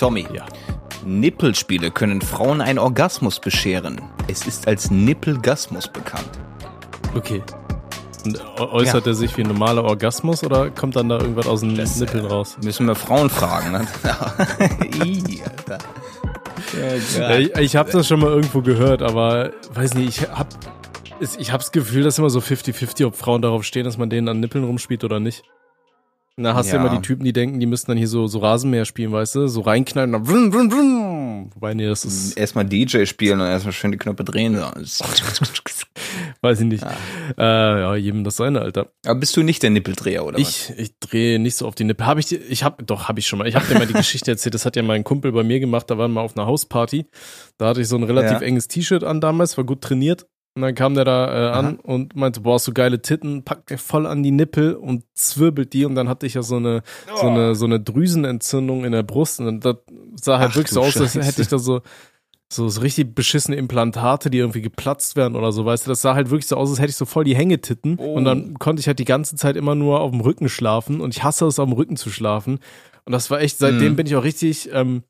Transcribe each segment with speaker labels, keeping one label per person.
Speaker 1: Tommy.
Speaker 2: Ja.
Speaker 1: Nippelspiele können Frauen einen Orgasmus bescheren. Es ist als Nippelgasmus bekannt.
Speaker 2: Okay. Und äußert
Speaker 1: Ja.
Speaker 2: er sich wie ein normaler Orgasmus oder kommt dann da irgendwas aus den
Speaker 1: Das,
Speaker 2: Nippeln
Speaker 1: äh,
Speaker 2: raus?
Speaker 1: Müssen wir Frauen fragen. Ne? Alter.
Speaker 2: Ja, ich ich habe das schon mal irgendwo gehört, aber weiß nicht, ich hab, es- ich habe das Gefühl, dass immer so 50-50, ob Frauen darauf stehen, dass man denen an Nippeln rumspielt oder nicht. Da hast du
Speaker 1: Ja.
Speaker 2: immer die Typen, die denken, die müssten dann hier so, so Rasenmäher spielen, weißt du? So reinknallen und dann vrn, vrn, vrn. Wobei, nee, das ist,
Speaker 1: Erstmal DJ spielen und erstmal schön die Knöpfe drehen.
Speaker 2: Weiß ich nicht. Äh, ja, jedem das seine, Alter.
Speaker 1: Aber bist du nicht der Nippeldreher, oder was?
Speaker 2: Ich, ich drehe nicht so auf die Nippe. Habe ich, die- ich habe, doch, habe ich schon mal. Ich habe dir mal die Geschichte erzählt. Das hat ja mein Kumpel bei mir gemacht. Da waren wir auf einer Hausparty. Da hatte ich so ein relativ
Speaker 1: Ja.
Speaker 2: enges T-Shirt an damals, war gut trainiert. Und dann kam der da äh, an und meinte, boah, hast du geile Titten, packt mir voll an die Nippel und zwirbelt die. Und dann hatte ich ja so eine, so eine, so eine Drüsenentzündung in der Brust. Und das sah halt
Speaker 1: Ach
Speaker 2: wirklich so aus, als
Speaker 1: Scheiße.
Speaker 2: hätte ich da so, so, so richtig beschissene Implantate, die irgendwie geplatzt werden oder so, weißt du, das sah halt wirklich so aus, als hätte ich so voll die Hängetitten
Speaker 1: Oh.
Speaker 2: und dann konnte ich halt die ganze Zeit immer nur auf dem Rücken schlafen und ich hasse es, auf dem Rücken zu schlafen und das war echt, seitdem
Speaker 1: Mhm.
Speaker 2: bin ich auch richtig, ähm,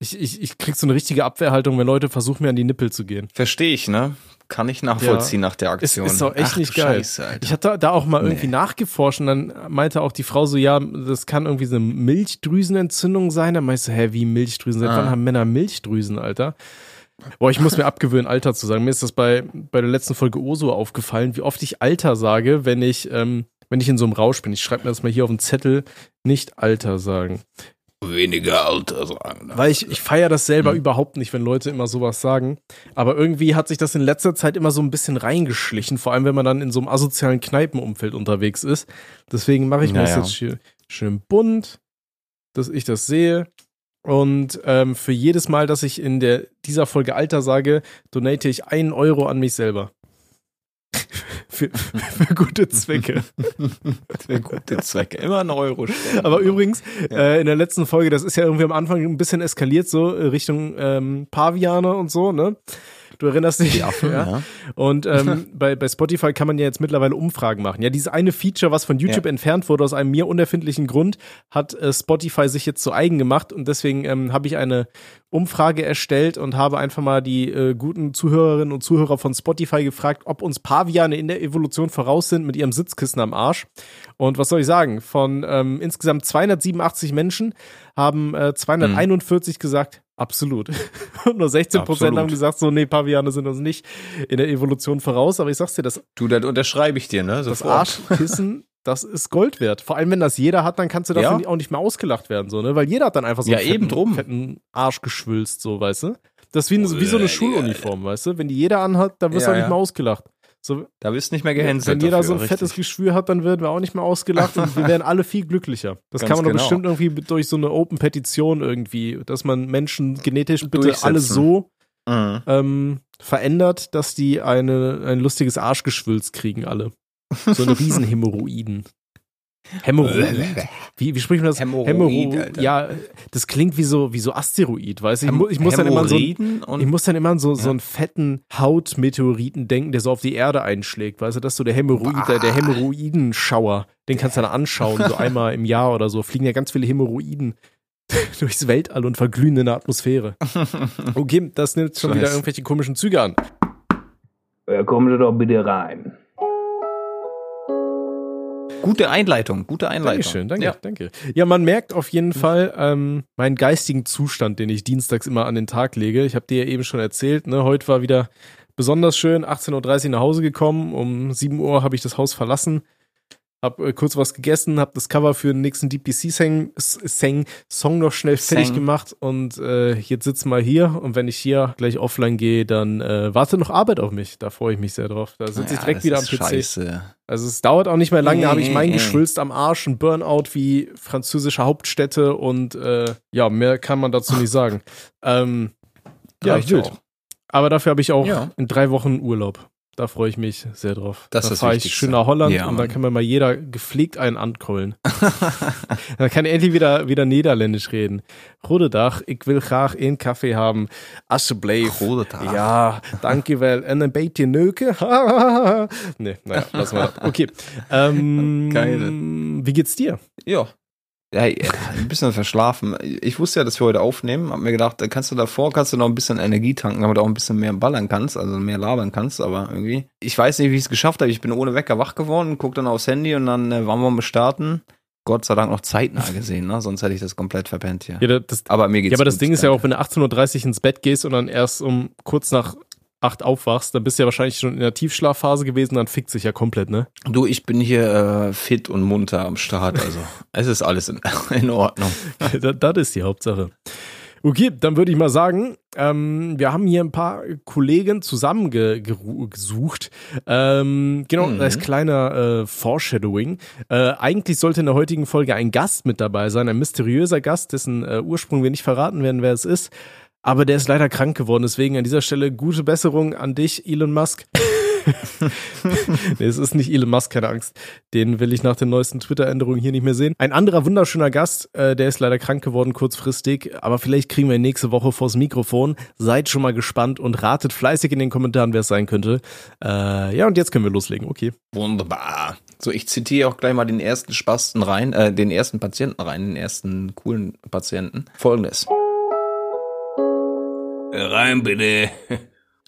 Speaker 2: ich, ich, ich krieg so eine richtige Abwehrhaltung, wenn Leute versuchen, mir an die Nippel zu gehen.
Speaker 1: Verstehe ich, ne? Kann ich nachvollziehen nach der
Speaker 2: Ist,
Speaker 1: Aktion.
Speaker 2: ist auch echt
Speaker 1: Ach,
Speaker 2: nicht
Speaker 1: du
Speaker 2: geil.
Speaker 1: Scheiße,
Speaker 2: ich hatte da auch mal irgendwie
Speaker 1: Nee.
Speaker 2: nachgeforscht und dann meinte auch die Frau so, ja, das kann irgendwie so eine Milchdrüsenentzündung sein. Dann meinte ich so, hä, wie Milchdrüsen? Seit
Speaker 1: Ah.
Speaker 2: wann haben Männer Milchdrüsen, Alter? Boah, ich muss mir abgewöhnen, Alter zu sagen. Mir ist das bei, bei der letzten Folge Oso aufgefallen, wie oft ich Alter sage, wenn ich, ähm, wenn ich in so einem Rausch bin. Ich schreibe mir das mal hier auf den Zettel, nicht Alter sagen.
Speaker 1: Weniger Alter sagen.
Speaker 2: Weil ich, ich feiere das selber
Speaker 1: Hm.
Speaker 2: überhaupt nicht, wenn Leute immer sowas sagen. Aber irgendwie hat sich das in letzter Zeit immer so ein bisschen reingeschlichen, vor allem wenn man dann in so einem asozialen Kneipenumfeld unterwegs ist. Deswegen mache ich mir das
Speaker 1: Naja.
Speaker 2: jetzt schön, schön bunt, dass ich das sehe. Und ähm, für jedes Mal, dass ich in der, dieser Folge Alter sage, donate ich einen Euro an mich selber. Für, für gute Zwecke.
Speaker 1: Für gute Zwecke. Immer ein Euro stellen.
Speaker 2: Aber übrigens,
Speaker 1: Ja.
Speaker 2: äh, in der letzten Folge, das ist ja irgendwie am Anfang ein bisschen eskaliert, so Richtung ähm, Paviane und so, ne? Du erinnerst dich?
Speaker 1: Die Affen, ja.
Speaker 2: Und ähm, bei, bei Spotify kann man ja jetzt mittlerweile Umfragen machen. Ja, dieses eine Feature, was von YouTube
Speaker 1: Ja.
Speaker 2: entfernt wurde, aus einem mir unerfindlichen Grund, hat äh, Spotify sich jetzt zu eigen gemacht. Und deswegen ähm, habe ich eine Umfrage erstellt und habe einfach mal die äh, guten Zuhörerinnen und Zuhörer von Spotify gefragt, ob uns Paviane in der Evolution voraus sind mit ihrem Sitzkissen am Arsch. Und was soll ich sagen? Von ähm, insgesamt 287 Menschen haben äh, 241 gesagt, absolut. Nur 16 Prozent haben gesagt, so, nee, Paviane sind uns nicht in der Evolution voraus. Aber ich sag's dir, das,
Speaker 1: Du, das unterschreibe ich dir, ne?
Speaker 2: das
Speaker 1: Sofort.
Speaker 2: Arschkissen, das ist Gold wert. Vor allem, wenn das jeder hat, dann kannst du davon
Speaker 1: Ja.
Speaker 2: auch nicht mehr ausgelacht werden, so, ne? Weil jeder hat dann einfach so
Speaker 1: Ja,
Speaker 2: einen
Speaker 1: eben
Speaker 2: fetten,
Speaker 1: drum.
Speaker 2: fetten Arsch geschwülst, so, weißt du? Das ist wie, wie so eine
Speaker 1: Digga.
Speaker 2: Schuluniform, weißt du? Wenn die jeder anhat, dann wirst du auch nicht mehr ausgelacht. So,
Speaker 1: Da wirst du nicht mehr gehänselt.
Speaker 2: wenn jeder
Speaker 1: dafür,
Speaker 2: so ein
Speaker 1: richtig.
Speaker 2: fettes Geschwür hat, dann werden wir auch nicht mehr ausgelacht und wir werden alle viel glücklicher. Das
Speaker 1: Ganz
Speaker 2: kann man doch
Speaker 1: genau.
Speaker 2: bestimmt irgendwie durch so eine Open-Petition irgendwie, dass man Menschen genetisch bitte alle so
Speaker 1: Mhm.
Speaker 2: ähm, verändert, dass die eine, ein lustiges Arschgeschwülz kriegen, alle. So eine Riesenhämorrhoiden. Hämorrhoid? Wie, wie spricht man das?
Speaker 1: Hämorrhoid, Alter.
Speaker 2: Ja, das klingt wie so, wie so Asteroid, weißt du? Ich, ich muss dann immer an so, ich muss dann immer an so, so
Speaker 1: Ja.
Speaker 2: einen fetten Hautmeteoriten denken, der so auf die Erde einschlägt, weißt du? Das ist so der Hämorrhoid, der, der Hämorrhoidenschauer. Den kannst du dann anschauen, so einmal im Jahr oder so. Fliegen ja ganz viele Hämorrhoiden durchs Weltall und verglühen in der Atmosphäre. Okay, das nimmt schon wieder
Speaker 1: Scheiße.
Speaker 2: irgendwelche komischen Züge an.
Speaker 3: Ja, kommen Sie doch bitte rein.
Speaker 1: Gute Einleitung, gute Einleitung.
Speaker 2: Dankeschön, danke,
Speaker 1: Ja.
Speaker 2: danke. Ja, man merkt auf jeden Fall ähm, meinen geistigen Zustand, den ich dienstags immer an den Tag lege. Ich habe dir ja eben schon erzählt, ne, heute war wieder besonders schön, 18.30 Uhr nach Hause gekommen, um 7 Uhr habe ich das Haus verlassen, habe äh, kurz was gegessen, habe das Cover für den nächsten DPC-Song Song noch schnell fertig
Speaker 1: Sang.
Speaker 2: gemacht und äh, jetzt sitzen wir hier und wenn ich hier gleich offline gehe, dann äh, wartet noch Arbeit auf mich. Da freue ich mich sehr drauf. Da sitze ich
Speaker 1: Ja,
Speaker 2: direkt wieder am PC.
Speaker 1: Scheiße.
Speaker 2: Also es dauert auch nicht mehr lange, da habe ich
Speaker 1: Nee,
Speaker 2: mein
Speaker 1: nee.
Speaker 2: geschwülst am Arsch, ein Burnout wie französische Hauptstädte und äh, ja, mehr kann man dazu nicht sagen. Ähm, ja, wild.
Speaker 1: auch.
Speaker 2: Aber dafür habe ich auch
Speaker 1: Ja.
Speaker 2: in drei Wochen Urlaub. Da freue ich mich sehr drauf.
Speaker 1: Das
Speaker 2: da fahre ich schön nach Holland
Speaker 1: Ja,
Speaker 2: und dann kann mir mal jeder gepflegt einen ankollen. dann kann ich endlich wieder, wieder Niederländisch reden. Goedendag, ik wil graag een Kaffee haben. Alsjeblieft.
Speaker 1: Goedendag.
Speaker 2: Ja, danke wel. En een beetje neuken. nee, naja, wir das. Okay. Ähm,
Speaker 1: Geil.
Speaker 2: Wie geht's dir?
Speaker 1: Ja. Ja, ein bisschen verschlafen. Ich wusste ja, dass wir heute aufnehmen. Hab mir gedacht, kannst du davor, kannst du noch ein bisschen Energie tanken, damit du auch ein bisschen mehr ballern kannst, also mehr labern kannst, aber irgendwie. Ich weiß nicht, wie ich es geschafft habe. Ich bin ohne Wecker wach geworden, guck dann aufs Handy und dann äh, waren wir mal starten. Gott sei Dank noch zeitnah gesehen, ne? Sonst hätte ich das komplett verpennt hier.
Speaker 2: Ja, das,
Speaker 1: aber mir geht's
Speaker 2: ja, aber das
Speaker 1: gut,
Speaker 2: Ding ist ja auch, wenn du 18.30 Uhr ins Bett gehst und dann erst um kurz nach acht aufwachst, dann bist du ja wahrscheinlich schon in der Tiefschlafphase gewesen, dann fickt sich ja komplett, ne?
Speaker 1: Du, ich bin hier äh, fit und munter am Start, also es ist alles in, in Ordnung.
Speaker 2: das, das ist die Hauptsache. Okay, dann würde ich mal sagen, ähm, wir haben hier ein paar Kollegen zusammengesucht. Ähm, genau,
Speaker 1: Mhm.
Speaker 2: als kleiner äh, Foreshadowing. Äh, eigentlich sollte in der heutigen Folge ein Gast mit dabei sein, ein mysteriöser Gast, dessen äh, Ursprung wir nicht verraten werden, wer es ist. Aber der ist leider krank geworden, deswegen an dieser Stelle gute Besserung an dich, Elon Musk. nee, es ist nicht Elon Musk, keine Angst. Den will ich nach den neuesten Twitter-Änderungen hier nicht mehr sehen. Ein anderer wunderschöner Gast, äh, der ist leider krank geworden kurzfristig, aber vielleicht kriegen wir ihn nächste Woche vors Mikrofon. Seid schon mal gespannt und ratet fleißig in den Kommentaren, wer es sein könnte. Äh, ja, und jetzt können wir loslegen, okay.
Speaker 1: Wunderbar. So, ich zitiere auch gleich mal den ersten Spasten rein, äh, den ersten Patienten rein, den ersten coolen Patienten. Folgendes.
Speaker 3: Rein bitte.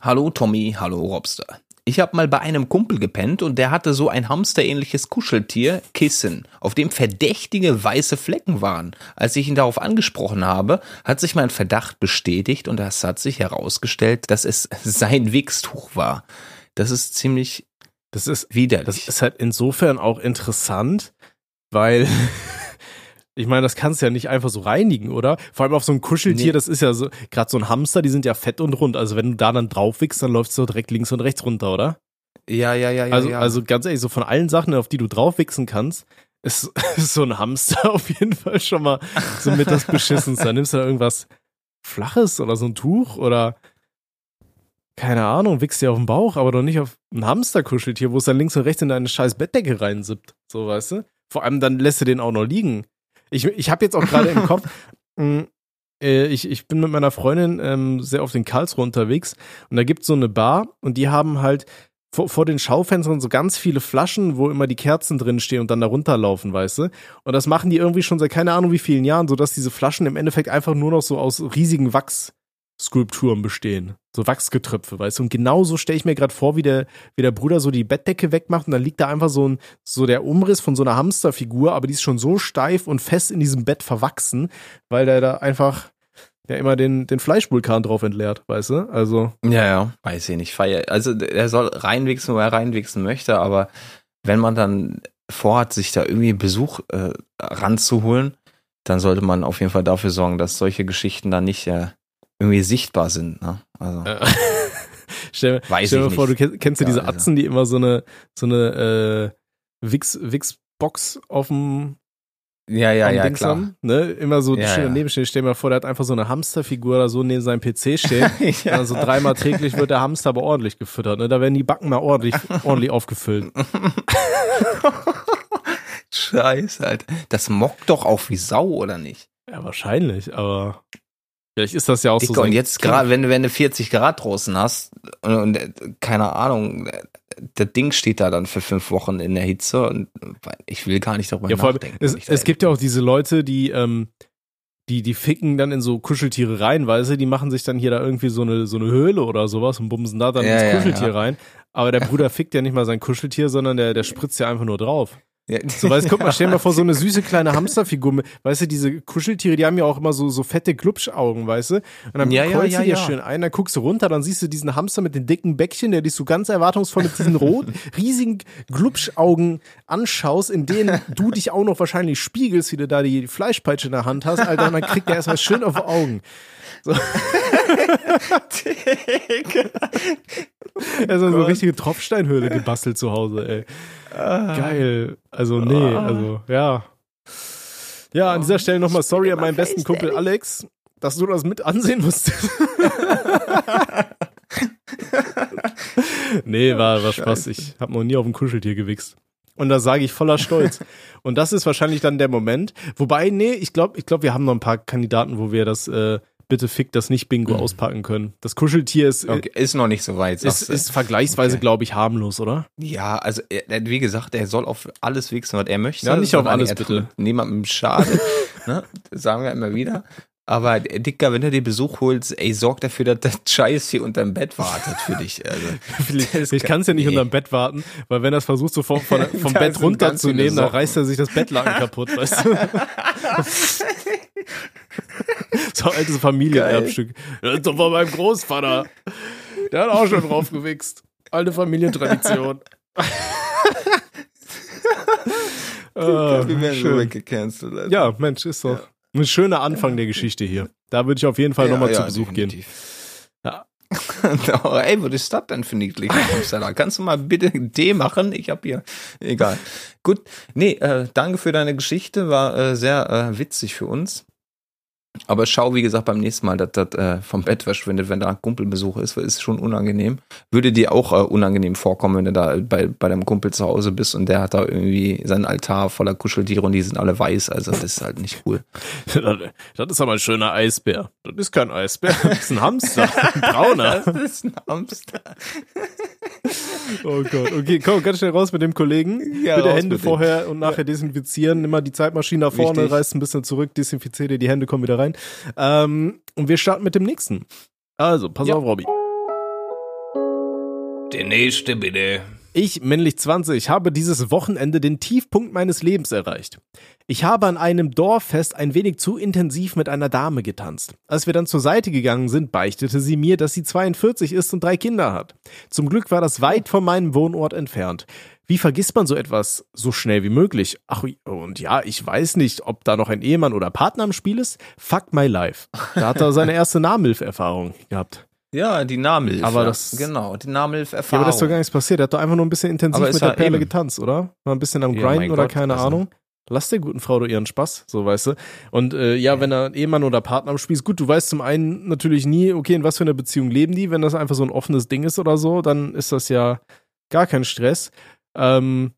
Speaker 1: Hallo Tommy, hallo Robster. Ich habe mal bei einem Kumpel gepennt und der hatte so ein hamsterähnliches Kuscheltier, Kissen, auf dem verdächtige weiße Flecken waren. Als ich ihn darauf angesprochen habe, hat sich mein Verdacht bestätigt und es hat sich herausgestellt, dass es sein Wichstuch war. Das ist ziemlich
Speaker 2: Das ist,
Speaker 1: widerlich.
Speaker 2: das ist halt insofern auch interessant, weil ich meine, das kannst du ja nicht einfach so reinigen, oder? Vor allem auf so ein Kuscheltier,
Speaker 1: Nee.
Speaker 2: das ist ja so, gerade so ein Hamster, die sind ja fett und rund. Also wenn du da dann drauf wickst, dann läufst du direkt links und rechts runter, oder?
Speaker 1: ja, ja, ja, ja.
Speaker 2: Also,
Speaker 1: ja.
Speaker 2: also ganz ehrlich, so von allen Sachen, auf die du drauf wichsen kannst, ist, ist so ein Hamster auf jeden Fall schon mal so mit das Beschissenste. Da nimmst du da irgendwas Flaches oder so ein Tuch oder keine Ahnung, wichst dir auf den Bauch, aber doch nicht auf ein Hamsterkuscheltier, wo es dann links und rechts in deine scheiß Bettdecke reinsippt. So, weißt du? Vor allem dann lässt du den auch noch liegen. Ich, ich habe jetzt auch gerade im Kopf, mh, äh, ich, ich bin mit meiner Freundin ähm, sehr oft in Karlsruhe unterwegs und da gibt's so eine Bar und die haben halt vor, vor den Schaufenstern so ganz viele Flaschen, wo immer die Kerzen drin stehen und dann da runterlaufen, weißt du? Und das machen die irgendwie schon seit keine Ahnung wie vielen Jahren, sodass diese Flaschen im Endeffekt einfach nur noch so aus riesigen Wachsskulpturen bestehen. So Wachsgetröpfe, weißt du? Und genauso stelle ich mir gerade vor, wie der, wie der Bruder so die Bettdecke wegmacht und dann liegt da einfach so ein, so der Umriss von so einer Hamsterfigur, aber die ist schon so steif und fest in diesem Bett verwachsen, weil der da einfach ja immer den, den Fleischvulkan drauf entleert, weißt du? Also.
Speaker 1: Ja, ja, weiß ich nicht. Feier. Also er soll reinwichsen, wo er reinwichsen möchte, aber wenn man dann vorhat, sich da irgendwie Besuch äh, ranzuholen, dann sollte man auf jeden Fall dafür sorgen, dass solche Geschichten dann nicht äh, irgendwie sichtbar sind. Ne? Also
Speaker 2: Äh, stell
Speaker 1: Weiß
Speaker 2: stell dir vor, du
Speaker 1: nicht.
Speaker 2: kennst, kennst du
Speaker 1: Ja,
Speaker 2: diese
Speaker 1: also.
Speaker 2: Atzen, die immer so eine, so eine äh, Wix, Wix-Box auf dem
Speaker 1: ja, ja, ja,
Speaker 2: Dings
Speaker 1: klar.
Speaker 2: haben, ne? Immer so
Speaker 1: Ja,
Speaker 2: schön
Speaker 1: ja.
Speaker 2: daneben stehen. Stell dir mal vor, der hat einfach so eine Hamsterfigur oder so neben seinem PC stehen.
Speaker 1: ja.
Speaker 2: Also dreimal täglich wird der Hamster aber ordentlich gefüttert, ne? Da werden die Backen mal ordentlich, ordentlich aufgefüllt.
Speaker 1: Scheiße, Alter. Das mockt doch auch wie Sau, oder nicht?
Speaker 2: Ja, wahrscheinlich, aber vielleicht ist das ja auch so
Speaker 1: Dicker, und
Speaker 2: sein
Speaker 1: jetzt gerade, wenn, du- wenn du 40 Grad draußen hast und, und äh, keine Ahnung, äh, das Ding steht da dann für fünf Wochen in der Hitze und äh, ich will gar nicht darüber
Speaker 2: Ja,
Speaker 1: nachdenken.
Speaker 2: es, es gibt ja auch diese Leute, die, ähm, die, die ficken dann in so Kuscheltiere rein, weißt du, die machen sich dann hier da irgendwie so eine, so eine Höhle oder sowas und bumsen da dann
Speaker 1: Ja,
Speaker 2: ins Kuscheltier
Speaker 1: ja.
Speaker 2: rein. Aber der Bruder fickt ja nicht mal sein Kuscheltier, sondern der, der spritzt ja einfach nur drauf.
Speaker 1: Ja.
Speaker 2: So, weißt du, guck mal, stell dir mal vor, so eine süße kleine Hamsterfigur. Weißt du, diese Kuscheltiere, die haben ja auch immer so, so fette Glubschaugen, weißt du? Und dann
Speaker 1: Ja, ja,
Speaker 2: kreuzt
Speaker 1: ja,
Speaker 2: du dir
Speaker 1: ja.
Speaker 2: schön ein, dann guckst du runter, dann siehst du diesen Hamster mit den dicken Bäckchen, der dich so ganz erwartungsvoll mit diesen roten, riesigen Glubschaugen anschaust, in denen du dich auch noch wahrscheinlich spiegelst, wie du da die Fleischpeitsche in der Hand hast, Alter, und dann kriegt der erstmal schön auf die Augen. Also so eine richtige Tropfsteinhöhle gebastelt zu Hause, ey. Geil. Also, nee, also, ja. Ja, an dieser Stelle nochmal sorry an meinen besten Kumpel Alex, dass du das mit ansehen musstest. nee, war, war Spaß. Ich habe noch nie auf ein Kuscheltier gewichst. Und da sage ich voller Stolz. Und das ist wahrscheinlich dann der Moment. Wobei, nee, ich glaube, ich glaub, wir haben noch ein paar Kandidaten, wo wir das äh, bitte Fick das nicht Bingo
Speaker 1: Mhm.
Speaker 2: auspacken können. Das Kuscheltier ist,
Speaker 1: Okay, ist noch nicht so weit.
Speaker 2: ist, ist vergleichsweise,
Speaker 1: Okay.
Speaker 2: glaube ich, harmlos, oder?
Speaker 1: Ja, also er, er- wie gesagt, er soll auf alles wichsen, was er möchte.
Speaker 2: Ja, nicht auf alles,
Speaker 1: er
Speaker 2: bitte.
Speaker 1: Niemandem schadet, ne? Das sagen wir immer wieder. Aber äh, Dicker, wenn du dir Besuch holst, ey, sorg dafür, dass das Scheiß hier unterm Bett wartet für dich. Also,
Speaker 2: Ich kann es ja nicht
Speaker 1: nee.
Speaker 2: unterm Bett warten, weil wenn er es versucht, so vom, von, vom Bett runterzunehmen, dann reißt er sich das Bettlaken kaputt, weißt du? So altes Familienerbstück. Das ist doch von meinem Großvater. Der hat auch schon drauf gewichst. Alte Familientradition. Ah,
Speaker 1: wir werden
Speaker 2: schön.
Speaker 1: weggecancelt. Also.
Speaker 2: Ja, Mensch, ist doch ein schöner Anfang der Geschichte hier. Da würde ich auf jeden Fall nochmal zu Besuch gehen. Ja.
Speaker 1: oh, ey, was ist das denn für niedlich? Da kannst du mal bitte D machen? Ich hab hier. Egal. Gut. Nee, äh, danke für deine Geschichte. War äh, sehr äh, witzig für uns. Aber schau, wie gesagt, beim nächsten Mal, dass das äh, vom Bett verschwindet, wenn da ein Kumpelbesuch ist, ist schon unangenehm. Würde dir auch äh, unangenehm vorkommen, wenn du da bei, bei deinem Kumpel zu Hause bist und der hat da irgendwie seinen Altar voller Kuscheltiere und die sind alle weiß. Also das ist halt nicht cool.
Speaker 2: Das ist aber ein schöner Eisbär. Das ist kein Eisbär. Das ist ein Hamster. Ein brauner.
Speaker 1: Das ist ein Hamster.
Speaker 2: Oh Gott. Okay, komm, ganz schnell raus mit dem Kollegen.
Speaker 1: Ja,
Speaker 2: Bitte Hände
Speaker 1: mit dem.
Speaker 2: vorher und nachher desinfizieren. Nimm mal die Zeitmaschine nach vorne,
Speaker 1: Wichtig.
Speaker 2: reißt ein bisschen zurück, desinfiziere dir die Hände, komm wieder rein. Ähm, und wir starten mit dem nächsten. Also, pass
Speaker 1: Ja.
Speaker 2: auf, Robby.
Speaker 1: Der nächste bitte.
Speaker 2: Ich, männlich 20, habe dieses Wochenende den Tiefpunkt meines Lebens erreicht. Ich habe an einem Dorffest ein wenig zu intensiv mit einer Dame getanzt. Als wir dann zur Seite gegangen sind, beichtete sie mir, dass sie 42 ist und drei Kinder hat. Zum Glück war das weit von meinem Wohnort entfernt. Wie vergisst man so etwas so schnell wie möglich? Ach, und ja, ich weiß nicht, ob da noch ein Ehemann oder Partner im Spiel ist. Fuck my life. Da hat er seine erste Nahmilferfahrung gehabt.
Speaker 1: Ja, die Nahmilf.
Speaker 2: Aber
Speaker 1: ja.
Speaker 2: das-
Speaker 1: genau, die
Speaker 2: Ja,
Speaker 1: Nahmilf-Erfahrung.
Speaker 2: aber das ist doch gar nichts passiert. Er hat doch einfach nur ein bisschen intensiv mit der
Speaker 1: ja
Speaker 2: Perle
Speaker 1: eben.
Speaker 2: getanzt, oder? War ein bisschen am
Speaker 1: Ja,
Speaker 2: Grinden
Speaker 1: mein
Speaker 2: oder
Speaker 1: Gott,
Speaker 2: keine
Speaker 1: also-
Speaker 2: Ahnung. Lass der guten Frau doch ihren Spaß, so weißt du. Und äh, ja, wenn er Ehemann oder Partner am Spiel ist, gut, du weißt zum einen natürlich nie, okay, in was für einer Beziehung leben die. Wenn das einfach so ein offenes Ding ist oder so, dann ist das ja gar kein Stress. Ähm,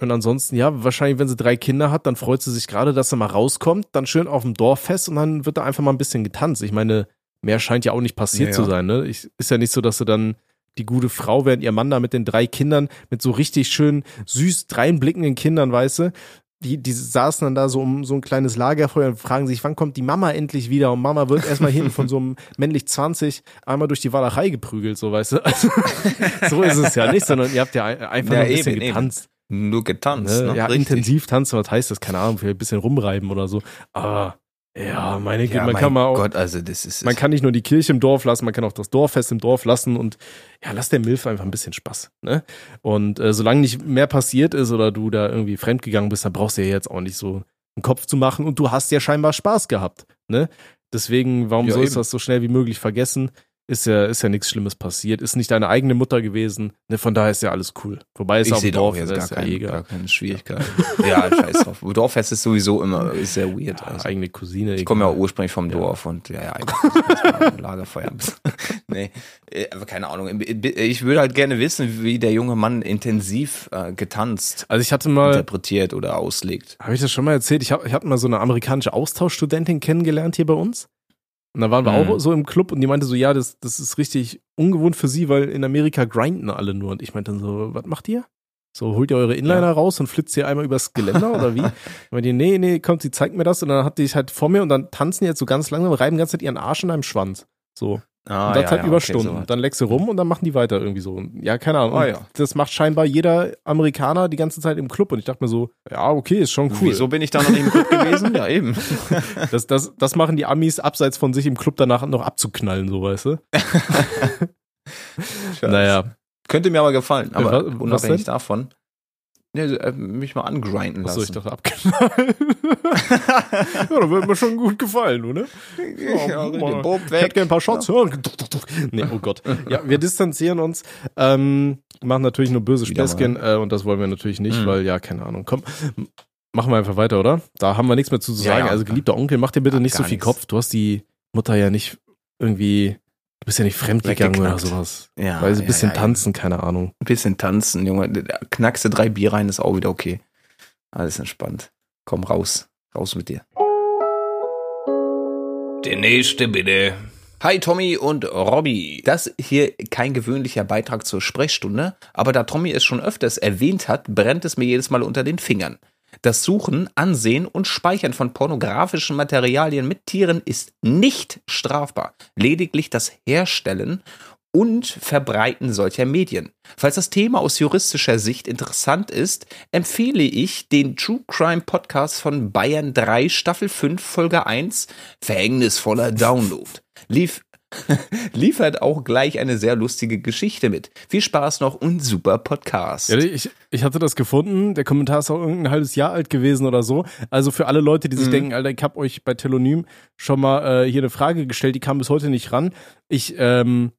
Speaker 2: und ansonsten, ja, wahrscheinlich, wenn sie drei Kinder hat, dann freut sie sich gerade, dass er mal rauskommt, dann schön auf dem Dorffest und dann wird da einfach mal ein bisschen getanzt. Ich meine, mehr scheint ja auch nicht passiert
Speaker 1: Ja,
Speaker 2: zu sein, ne? Ich, ist ja nicht so, dass sie dann die gute Frau, während ihr Mann da mit den drei Kindern, mit so richtig schön süß dreinblickenden Kindern, weißt du, die, die saßen dann da so um so ein kleines Lagerfeuer und fragen sich, wann kommt die Mama endlich wieder? Und Mama wird erstmal hinten von so einem männlich 20 einmal durch die Walachei geprügelt, so weißt du. Also, so ist es ja nicht, sondern ihr habt ja ein- einfach
Speaker 1: Ja,
Speaker 2: nur ein bisschen
Speaker 1: eben, eben.
Speaker 2: getanzt.
Speaker 1: Nur getanzt,
Speaker 2: Ne?
Speaker 1: ne?
Speaker 2: Ja,
Speaker 1: Richtig.
Speaker 2: intensiv tanzen, was heißt das? Keine Ahnung, vielleicht ein bisschen rumreiben oder so. Aber ja, meine Güte,
Speaker 1: Ja,
Speaker 2: man
Speaker 1: mein
Speaker 2: kann mal auch,
Speaker 1: Gott, also das ist.
Speaker 2: man kann nicht nur die Kirche im Dorf lassen, man kann auch das Dorffest im Dorf lassen und ja, lass der Milf einfach ein bisschen Spaß. Ne? Und äh, solange nicht mehr passiert ist oder du da irgendwie fremdgegangen bist, dann brauchst du ja jetzt auch nicht so einen Kopf zu machen und du hast ja scheinbar Spaß gehabt. Ne? Deswegen, warum
Speaker 1: Ja,
Speaker 2: sollst du das so schnell wie möglich vergessen? Ist ja, ist ja nichts Schlimmes passiert. Ist nicht deine eigene Mutter gewesen. Ne, von daher ist ja alles cool. Wobei es
Speaker 1: ich
Speaker 2: auf dem
Speaker 1: auch
Speaker 2: Dorf
Speaker 1: jetzt
Speaker 2: ist,
Speaker 1: gar,
Speaker 2: ja
Speaker 1: kein,
Speaker 2: eh
Speaker 1: gar keine Schwierigkeit. ja, scheiß drauf. Dorffest ist sowieso immer ist sehr weird.
Speaker 2: Ja,
Speaker 1: Also.
Speaker 2: eigene Cousine.
Speaker 1: Ich komme ja auch ursprünglich vom Dorf und ja, ja, einfach Lagerfeuer. nee, äh, aber keine Ahnung. Ich würde halt gerne wissen, wie der junge Mann intensiv äh, getanzt,
Speaker 2: Also ich hatte mal,
Speaker 1: interpretiert oder auslegt.
Speaker 2: Habe ich das schon mal erzählt? Ich, hab, ich hatte mal so eine amerikanische Austauschstudentin kennengelernt hier bei uns. Und da waren wir
Speaker 1: Mhm.
Speaker 2: auch so im Club und die meinte so, ja, das, das ist richtig ungewohnt für sie, weil in Amerika grinden alle nur. Und ich meinte dann so, was macht ihr? So, holt ihr eure Inliner
Speaker 1: Ja.
Speaker 2: raus und flitzt ihr einmal übers Geländer oder wie? Ich meinte, nee, nee, kommt, sie zeigt mir das und dann hat die es halt vor mir und dann tanzen die jetzt so ganz langsam, reiben die ganze Zeit ihren Arsch in einem Schwanz. So.
Speaker 1: Ah,
Speaker 2: und das
Speaker 1: ja,
Speaker 2: halt
Speaker 1: ja,
Speaker 2: über
Speaker 1: okay,
Speaker 2: Stunden.
Speaker 1: sowas.
Speaker 2: dann leckst du rum und dann machen die weiter irgendwie so. Ja, keine Ahnung.
Speaker 1: Ah, ja.
Speaker 2: Das macht scheinbar jeder Amerikaner die ganze Zeit im Club. Und ich dachte mir so, ja, okay, ist schon cool.
Speaker 1: Wieso bin ich da noch nicht im Club gewesen? Ja, eben.
Speaker 2: Das, das, das machen die Amis abseits von sich im Club danach noch abzuknallen, so weißt du? Naja.
Speaker 1: Könnte mir aber gefallen, aber
Speaker 2: wa- was
Speaker 1: unabhängig
Speaker 2: denn?
Speaker 1: davon. Ja, äh, mich mal angrinden lassen.
Speaker 2: Achso, ich dachte abknallen. ja, da wird mir schon gut gefallen, oder?
Speaker 1: ja, den
Speaker 2: mal.
Speaker 1: Bob
Speaker 2: Ich hätte gerne ein paar Shots. Ja. Nee, oh Gott. Ja, wir distanzieren uns, ähm, machen natürlich nur böse
Speaker 1: Wieder.
Speaker 2: Späßchen äh, und das wollen wir natürlich nicht,
Speaker 1: Mhm.
Speaker 2: weil, ja, keine Ahnung. Komm, machen wir einfach weiter, oder? Da haben wir nichts mehr zu
Speaker 1: Ja,
Speaker 2: sagen.
Speaker 1: ja.
Speaker 2: Also, geliebter Onkel, mach dir bitte
Speaker 1: Ja,
Speaker 2: nicht so viel
Speaker 1: nichts.
Speaker 2: Kopf. Du hast die Mutter ja nicht irgendwie, du bist ja nicht fremdgegangen oder sowas.
Speaker 1: Ja,
Speaker 2: Weil sie ein bisschen
Speaker 1: ja, ja,
Speaker 2: tanzen, keine Ahnung.
Speaker 1: Ein bisschen tanzen, Junge. Knackst du drei Bier rein, ist auch wieder okay. Alles entspannt. Komm raus. Raus mit dir. Der nächste bitte. Hi Tommy und Robby. Das hier kein gewöhnlicher Beitrag zur Sprechstunde, aber da Tommy es schon öfters erwähnt hat, brennt es mir jedes Mal unter den Fingern. Das Suchen, Ansehen und Speichern von pornografischen Materialien mit Tieren ist nicht strafbar. Lediglich das Herstellen und Verbreiten solcher Medien. Falls das Thema aus juristischer Sicht interessant ist, empfehle ich den True Crime Podcast von Bayern 3 Staffel 5 Folge 1 Verhängnisvoller Download. Lief liefert auch gleich eine sehr lustige Geschichte mit. Viel Spaß noch und super Podcast.
Speaker 2: Ja, ich, ich hatte das gefunden. Der Kommentar ist auch irgendein halbes Jahr alt gewesen oder so. Also für alle Leute, die sich mhm. denken, Alter, ich habe euch bei Telonym schon mal äh, hier eine Frage gestellt, die kam bis heute nicht ran. Ich ähm,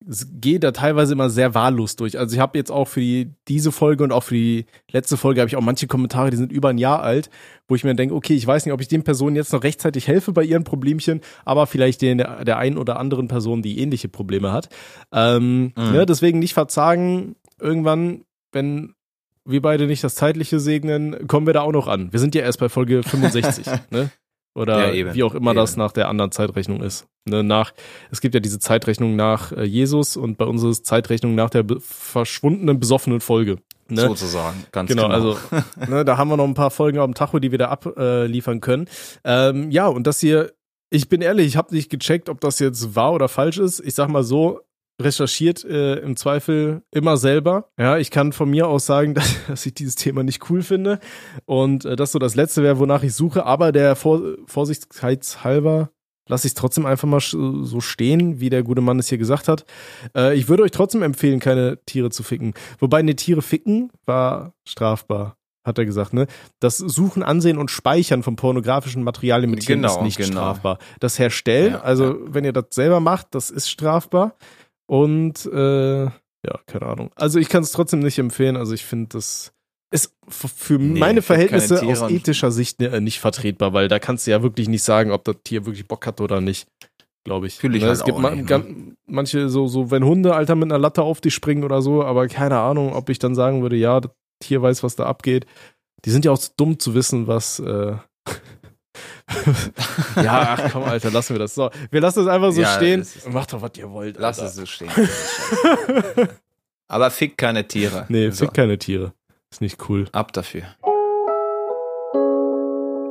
Speaker 2: gehe da teilweise immer sehr wahllos durch. Also ich habe jetzt auch für die, diese Folge und auch für die letzte Folge habe ich auch manche Kommentare, die sind über ein Jahr alt, wo ich mir denke, okay, ich weiß nicht, ob ich den Personen jetzt noch rechtzeitig helfe bei ihren Problemchen, aber vielleicht den, der einen oder anderen Person, die ähnliche Probleme hat. Ähm, mhm. ne, deswegen nicht verzagen. Irgendwann, wenn wir beide nicht das Zeitliche segnen, kommen wir da auch noch an. Wir sind ja erst bei Folge 65. ne? Oder ja, wie auch immer eben. das nach der anderen Zeitrechnung ist. Ne, nach, es gibt ja diese Zeitrechnung nach äh, Jesus und bei uns ist Zeitrechnung nach der verschwundenen, besoffenen Folge.
Speaker 1: Ne? Sozusagen, ganz genau.
Speaker 2: genau. Also, ne, da haben wir noch ein paar Folgen auf dem Tacho, die wir da abliefern äh, können. Ähm, ja, und das hier, ich bin ehrlich, ich habe nicht gecheckt, ob das jetzt wahr oder falsch ist. Ich sag mal so, recherchiert äh, im Zweifel immer selber. Ja, ich kann von mir aus sagen, dass, dass ich dieses Thema nicht cool finde und äh, das so das Letzte wäre, wonach ich suche. Aber der Vor Vorsichtshalber lasse ich es trotzdem einfach mal so stehen, wie der gute Mann es hier gesagt hat. Äh, ich würde euch trotzdem empfehlen, keine Tiere zu ficken. Wobei eine Tiere ficken war strafbar hat er gesagt, ne? Das Suchen, Ansehen und Speichern von pornografischen Materialien mit Tieren genau, ist nicht genau. strafbar. Das Herstellen, ja, also ja. wenn ihr das selber macht, das ist strafbar. Und äh, ja, keine Ahnung. Also ich kann es trotzdem nicht empfehlen. Also ich finde das ist für nee, meine Verhältnisse aus ethischer Sicht äh, nicht vertretbar, weil da kannst du ja wirklich nicht sagen, ob das Tier wirklich Bock hat oder nicht. Glaube ich.
Speaker 1: Fühle ich ne,
Speaker 2: halt
Speaker 1: es gibt
Speaker 2: ma nicht, ne? manche so, so, wenn Hunde, Alter, mit einer Latte auf dich springen oder so, aber keine Ahnung, ob ich dann sagen würde, ja, das Tier weiß, was da abgeht. Die sind ja auch zu dumm zu wissen, was, äh, ja, ach komm, Alter, lassen wir das. So, wir lassen es einfach so ja, stehen. Macht doch, was ihr wollt.
Speaker 1: Alter. Lass es so stehen. Aber fick keine Tiere.
Speaker 2: Nee, so. fick keine Tiere. Ist nicht cool.
Speaker 1: Ab dafür.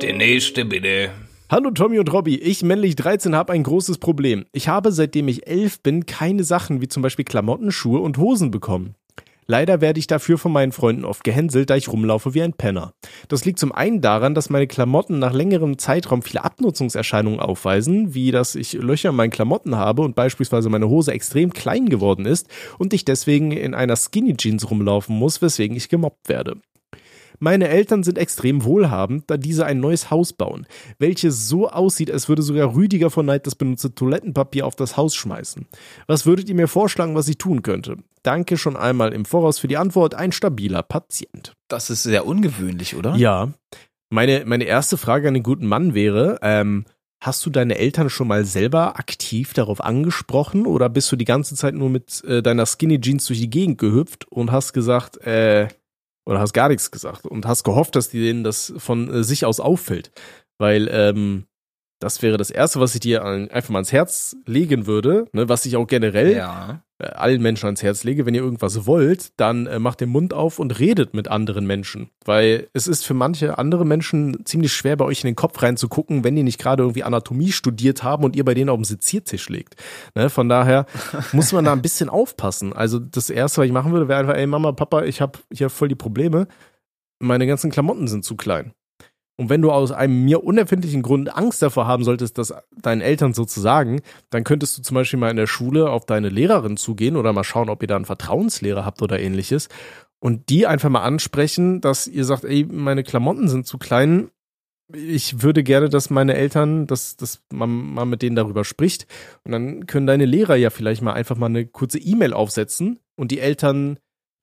Speaker 1: Der nächste bitte.
Speaker 2: Hallo Tommy und Robby, ich männlich 13 habe ein großes Problem. Ich habe seitdem ich 11 bin keine Sachen wie zum Beispiel Klamotten, Schuhe und Hosen bekommen. Leider werde ich dafür von meinen Freunden oft gehänselt, da ich rumlaufe wie ein Penner. Das liegt zum einen daran, dass meine Klamotten nach längerem Zeitraum viele Abnutzungserscheinungen aufweisen, wie dass ich Löcher in meinen Klamotten habe und beispielsweise meine Hose extrem klein geworden ist und ich deswegen in einer Skinny Jeans rumlaufen muss, weswegen ich gemobbt werde. Meine Eltern sind extrem wohlhabend, da diese ein neues Haus bauen, welches so aussieht, als würde sogar Rüdiger von Neid das benutzte Toilettenpapier auf das Haus schmeißen. Was würdet ihr mir vorschlagen, was ich tun könnte? Danke schon einmal im Voraus für die Antwort, ein stabiler Patient.
Speaker 1: Das ist sehr ungewöhnlich, oder?
Speaker 2: Ja. Meine, meine erste Frage an den guten Mann wäre, ähm, Hast du deine Eltern schon mal selber aktiv darauf angesprochen oder bist du die ganze Zeit nur mit äh, deiner Skinny Jeans durch die Gegend gehüpft und hast gesagt, äh, oder hast gar nichts gesagt und hast gehofft, dass denen das von äh, sich aus auffällt. Weil ähm, das wäre das Erste, was ich dir einfach mal ans Herz legen würde, ne, was ich auch generell ja. Äh, allen Menschen ans Herz lege. Wenn ihr irgendwas wollt, dann äh, macht den Mund auf und redet mit anderen Menschen. Weil es ist für manche andere Menschen ziemlich schwer, bei euch in den Kopf reinzugucken, wenn die nicht gerade irgendwie Anatomie studiert haben und ihr bei denen auf dem Seziertisch legt. Ne, von daher muss man da ein bisschen aufpassen. Also das Erste, was ich machen würde, wäre einfach, ey Mama, Papa, ich habe hier voll die Probleme. Meine ganzen Klamotten sind zu klein. Und wenn du aus einem mir unerfindlichen Grund Angst davor haben solltest, das deinen Eltern so zu sagen, dann könntest du zum Beispiel mal in der Schule auf deine Lehrerin zugehen oder mal schauen, ob ihr da einen Vertrauenslehrer habt oder ähnliches und die einfach mal ansprechen, dass ihr sagt, ey, meine Klamotten sind zu klein. Ich würde gerne, dass meine Eltern, dass, dass man mal mit denen darüber spricht. Und dann können deine Lehrer ja vielleicht mal einfach mal eine kurze E-Mail aufsetzen und die Eltern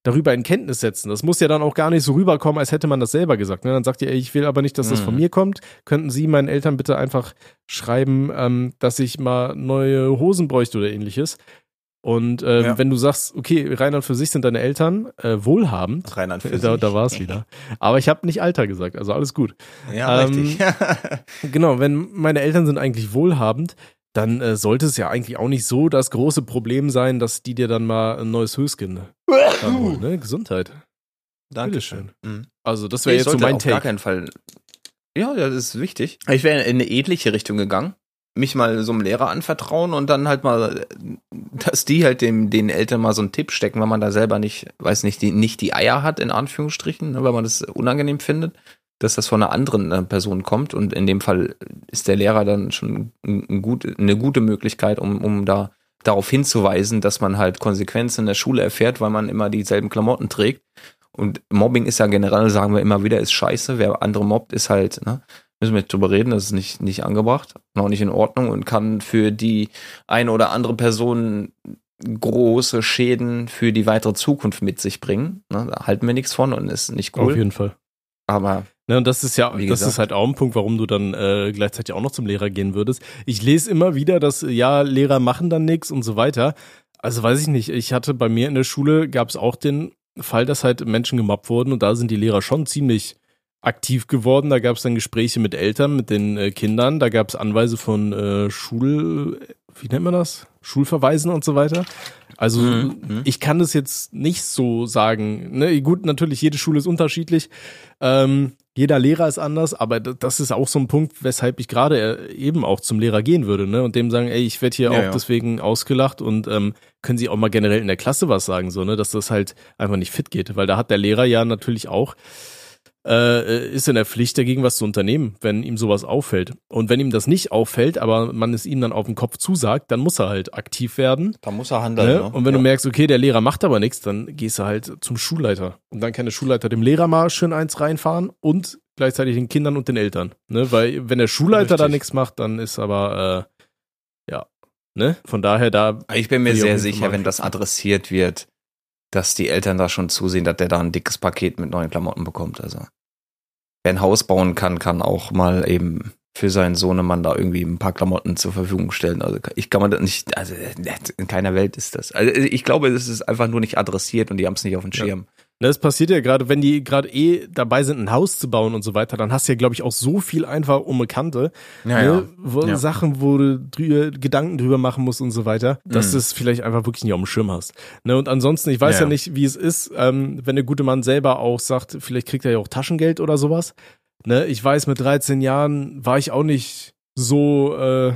Speaker 2: darüber in Kenntnis setzen. Das muss ja dann auch gar nicht so rüberkommen, als hätte man das selber gesagt. Ne? Dann sagt ihr, ey, ich will aber nicht, dass das von mhm. mir kommt. Könnten Sie meinen Eltern bitte einfach schreiben, ähm, dass ich mal neue Hosen bräuchte oder ähnliches. Und ähm,
Speaker 1: Ja.
Speaker 2: wenn du sagst, okay, rein und für sich sind deine Eltern äh, wohlhabend,
Speaker 1: Rein an für
Speaker 2: da,
Speaker 1: sich.
Speaker 2: da war es wieder. Aber ich habe nicht Alter gesagt, also alles gut.
Speaker 1: Ja,
Speaker 2: Ähm,
Speaker 1: richtig.
Speaker 2: Genau, wenn meine Eltern sind eigentlich wohlhabend, dann äh, sollte es ja eigentlich auch nicht so das große Problem sein, dass die dir dann mal ein neues Höschen ranholen, ne? Gesundheit.
Speaker 1: Dankeschön. Mhm.
Speaker 2: Also das wäre jetzt so mein
Speaker 1: auf gar
Speaker 2: Take.
Speaker 1: keinen Fall. Ja, das ist wichtig. Ich wäre in eine ähnliche Richtung gegangen. Mich mal so einem Lehrer anvertrauen und dann halt mal, dass die halt dem, den Eltern mal so einen Tipp stecken, wenn man da selber nicht, weiß nicht, die, nicht die Eier hat, in Anführungsstrichen, ne, weil man das unangenehm findet, dass das von einer anderen äh, Person kommt. Und in dem Fall ist der Lehrer dann schon ein, gut, eine gute Möglichkeit, um, um da darauf hinzuweisen, dass man halt Konsequenzen in der Schule erfährt, weil man immer dieselben Klamotten trägt. Und Mobbing ist ja generell, sagen wir immer wieder, ist scheiße. Wer andere mobbt, ist halt, ne, müssen wir nicht drüber reden, das ist nicht, nicht angebracht, noch nicht in Ordnung und kann für die eine oder andere Person große Schäden für die weitere Zukunft mit sich bringen. Ne, da halten wir nichts von und ist nicht
Speaker 2: Auf
Speaker 1: cool.
Speaker 2: jeden Fall.
Speaker 1: Aber
Speaker 2: Ne, und das ist ja, das ist halt auch ein Punkt, warum du dann äh, gleichzeitig auch noch zum Lehrer gehen würdest. Ich lese immer wieder, dass ja Lehrer machen dann nichts und so weiter. Also weiß ich nicht. Ich hatte bei mir in der Schule gab es auch den Fall, dass halt Menschen gemobbt wurden und da sind die Lehrer schon ziemlich aktiv geworden. Da gab es dann Gespräche mit Eltern, mit den äh, Kindern. Da gab es Anweise von äh, Schul, wie nennt man das? Schulverweisen und so weiter. Also
Speaker 1: Mhm, mhm.
Speaker 2: ich kann das jetzt nicht so sagen. Ne? Gut, natürlich, jede Schule ist unterschiedlich. Ähm, jeder Lehrer ist anders, aber das ist auch so ein Punkt, weshalb ich gerade äh, eben auch zum Lehrer gehen würde, ne? Und dem sagen, ey, ich werde hier
Speaker 1: Ja,
Speaker 2: auch
Speaker 1: ja.
Speaker 2: deswegen ausgelacht und ähm, können Sie auch mal generell in der Klasse was sagen, so, ne? Dass das halt einfach nicht fit geht. Weil da hat der Lehrer ja natürlich auch äh, ist in der Pflicht, dagegen was zu unternehmen, wenn ihm sowas auffällt. Und wenn ihm das nicht auffällt, aber man es ihm dann auf den Kopf zusagt, dann muss er halt aktiv werden.
Speaker 1: da muss er handeln.
Speaker 2: Ne?
Speaker 1: Ne?
Speaker 2: Und wenn du merkst, okay, der Lehrer macht aber nichts, dann gehst du halt zum Schulleiter. Und dann kann der Schulleiter dem Lehrer mal schön eins reinfahren und gleichzeitig den Kindern und den Eltern. Ne? Weil wenn der Schulleiter da nichts macht, dann ist aber, äh, ja, ne? Von daher da,
Speaker 1: Ich bin mir sehr sicher, wenn das adressiert wird, dass die Eltern da schon zusehen, dass der da ein dickes Paket mit neuen Klamotten bekommt. Also wer ein Haus bauen kann, kann auch mal eben für seinen Sohnemann da irgendwie ein paar Klamotten zur Verfügung stellen. Also ich kann man das nicht, also in keiner Welt ist das. Also ich glaube, es ist einfach nur nicht adressiert und die haben es nicht auf dem
Speaker 2: Ja.
Speaker 1: Schirm.
Speaker 2: ne, das passiert ja gerade, wenn die gerade eh dabei sind, ein Haus zu bauen und so weiter, dann hast du ja, glaube ich, auch so viel einfach Unbekannte. ne, Wo,
Speaker 1: Ja.
Speaker 2: Sachen, wo du drüber, Gedanken drüber machen musst und so weiter, dass
Speaker 1: Mhm.
Speaker 2: du es vielleicht einfach wirklich nicht auf dem Schirm hast. Ne, und ansonsten, ich weiß
Speaker 1: Ja,
Speaker 2: ja,
Speaker 1: ja.
Speaker 2: nicht, wie es ist, ähm, wenn der gute Mann selber auch sagt, vielleicht kriegt er ja auch Taschengeld oder sowas. Ne, ich weiß, mit 13 Jahren war ich auch nicht so, äh,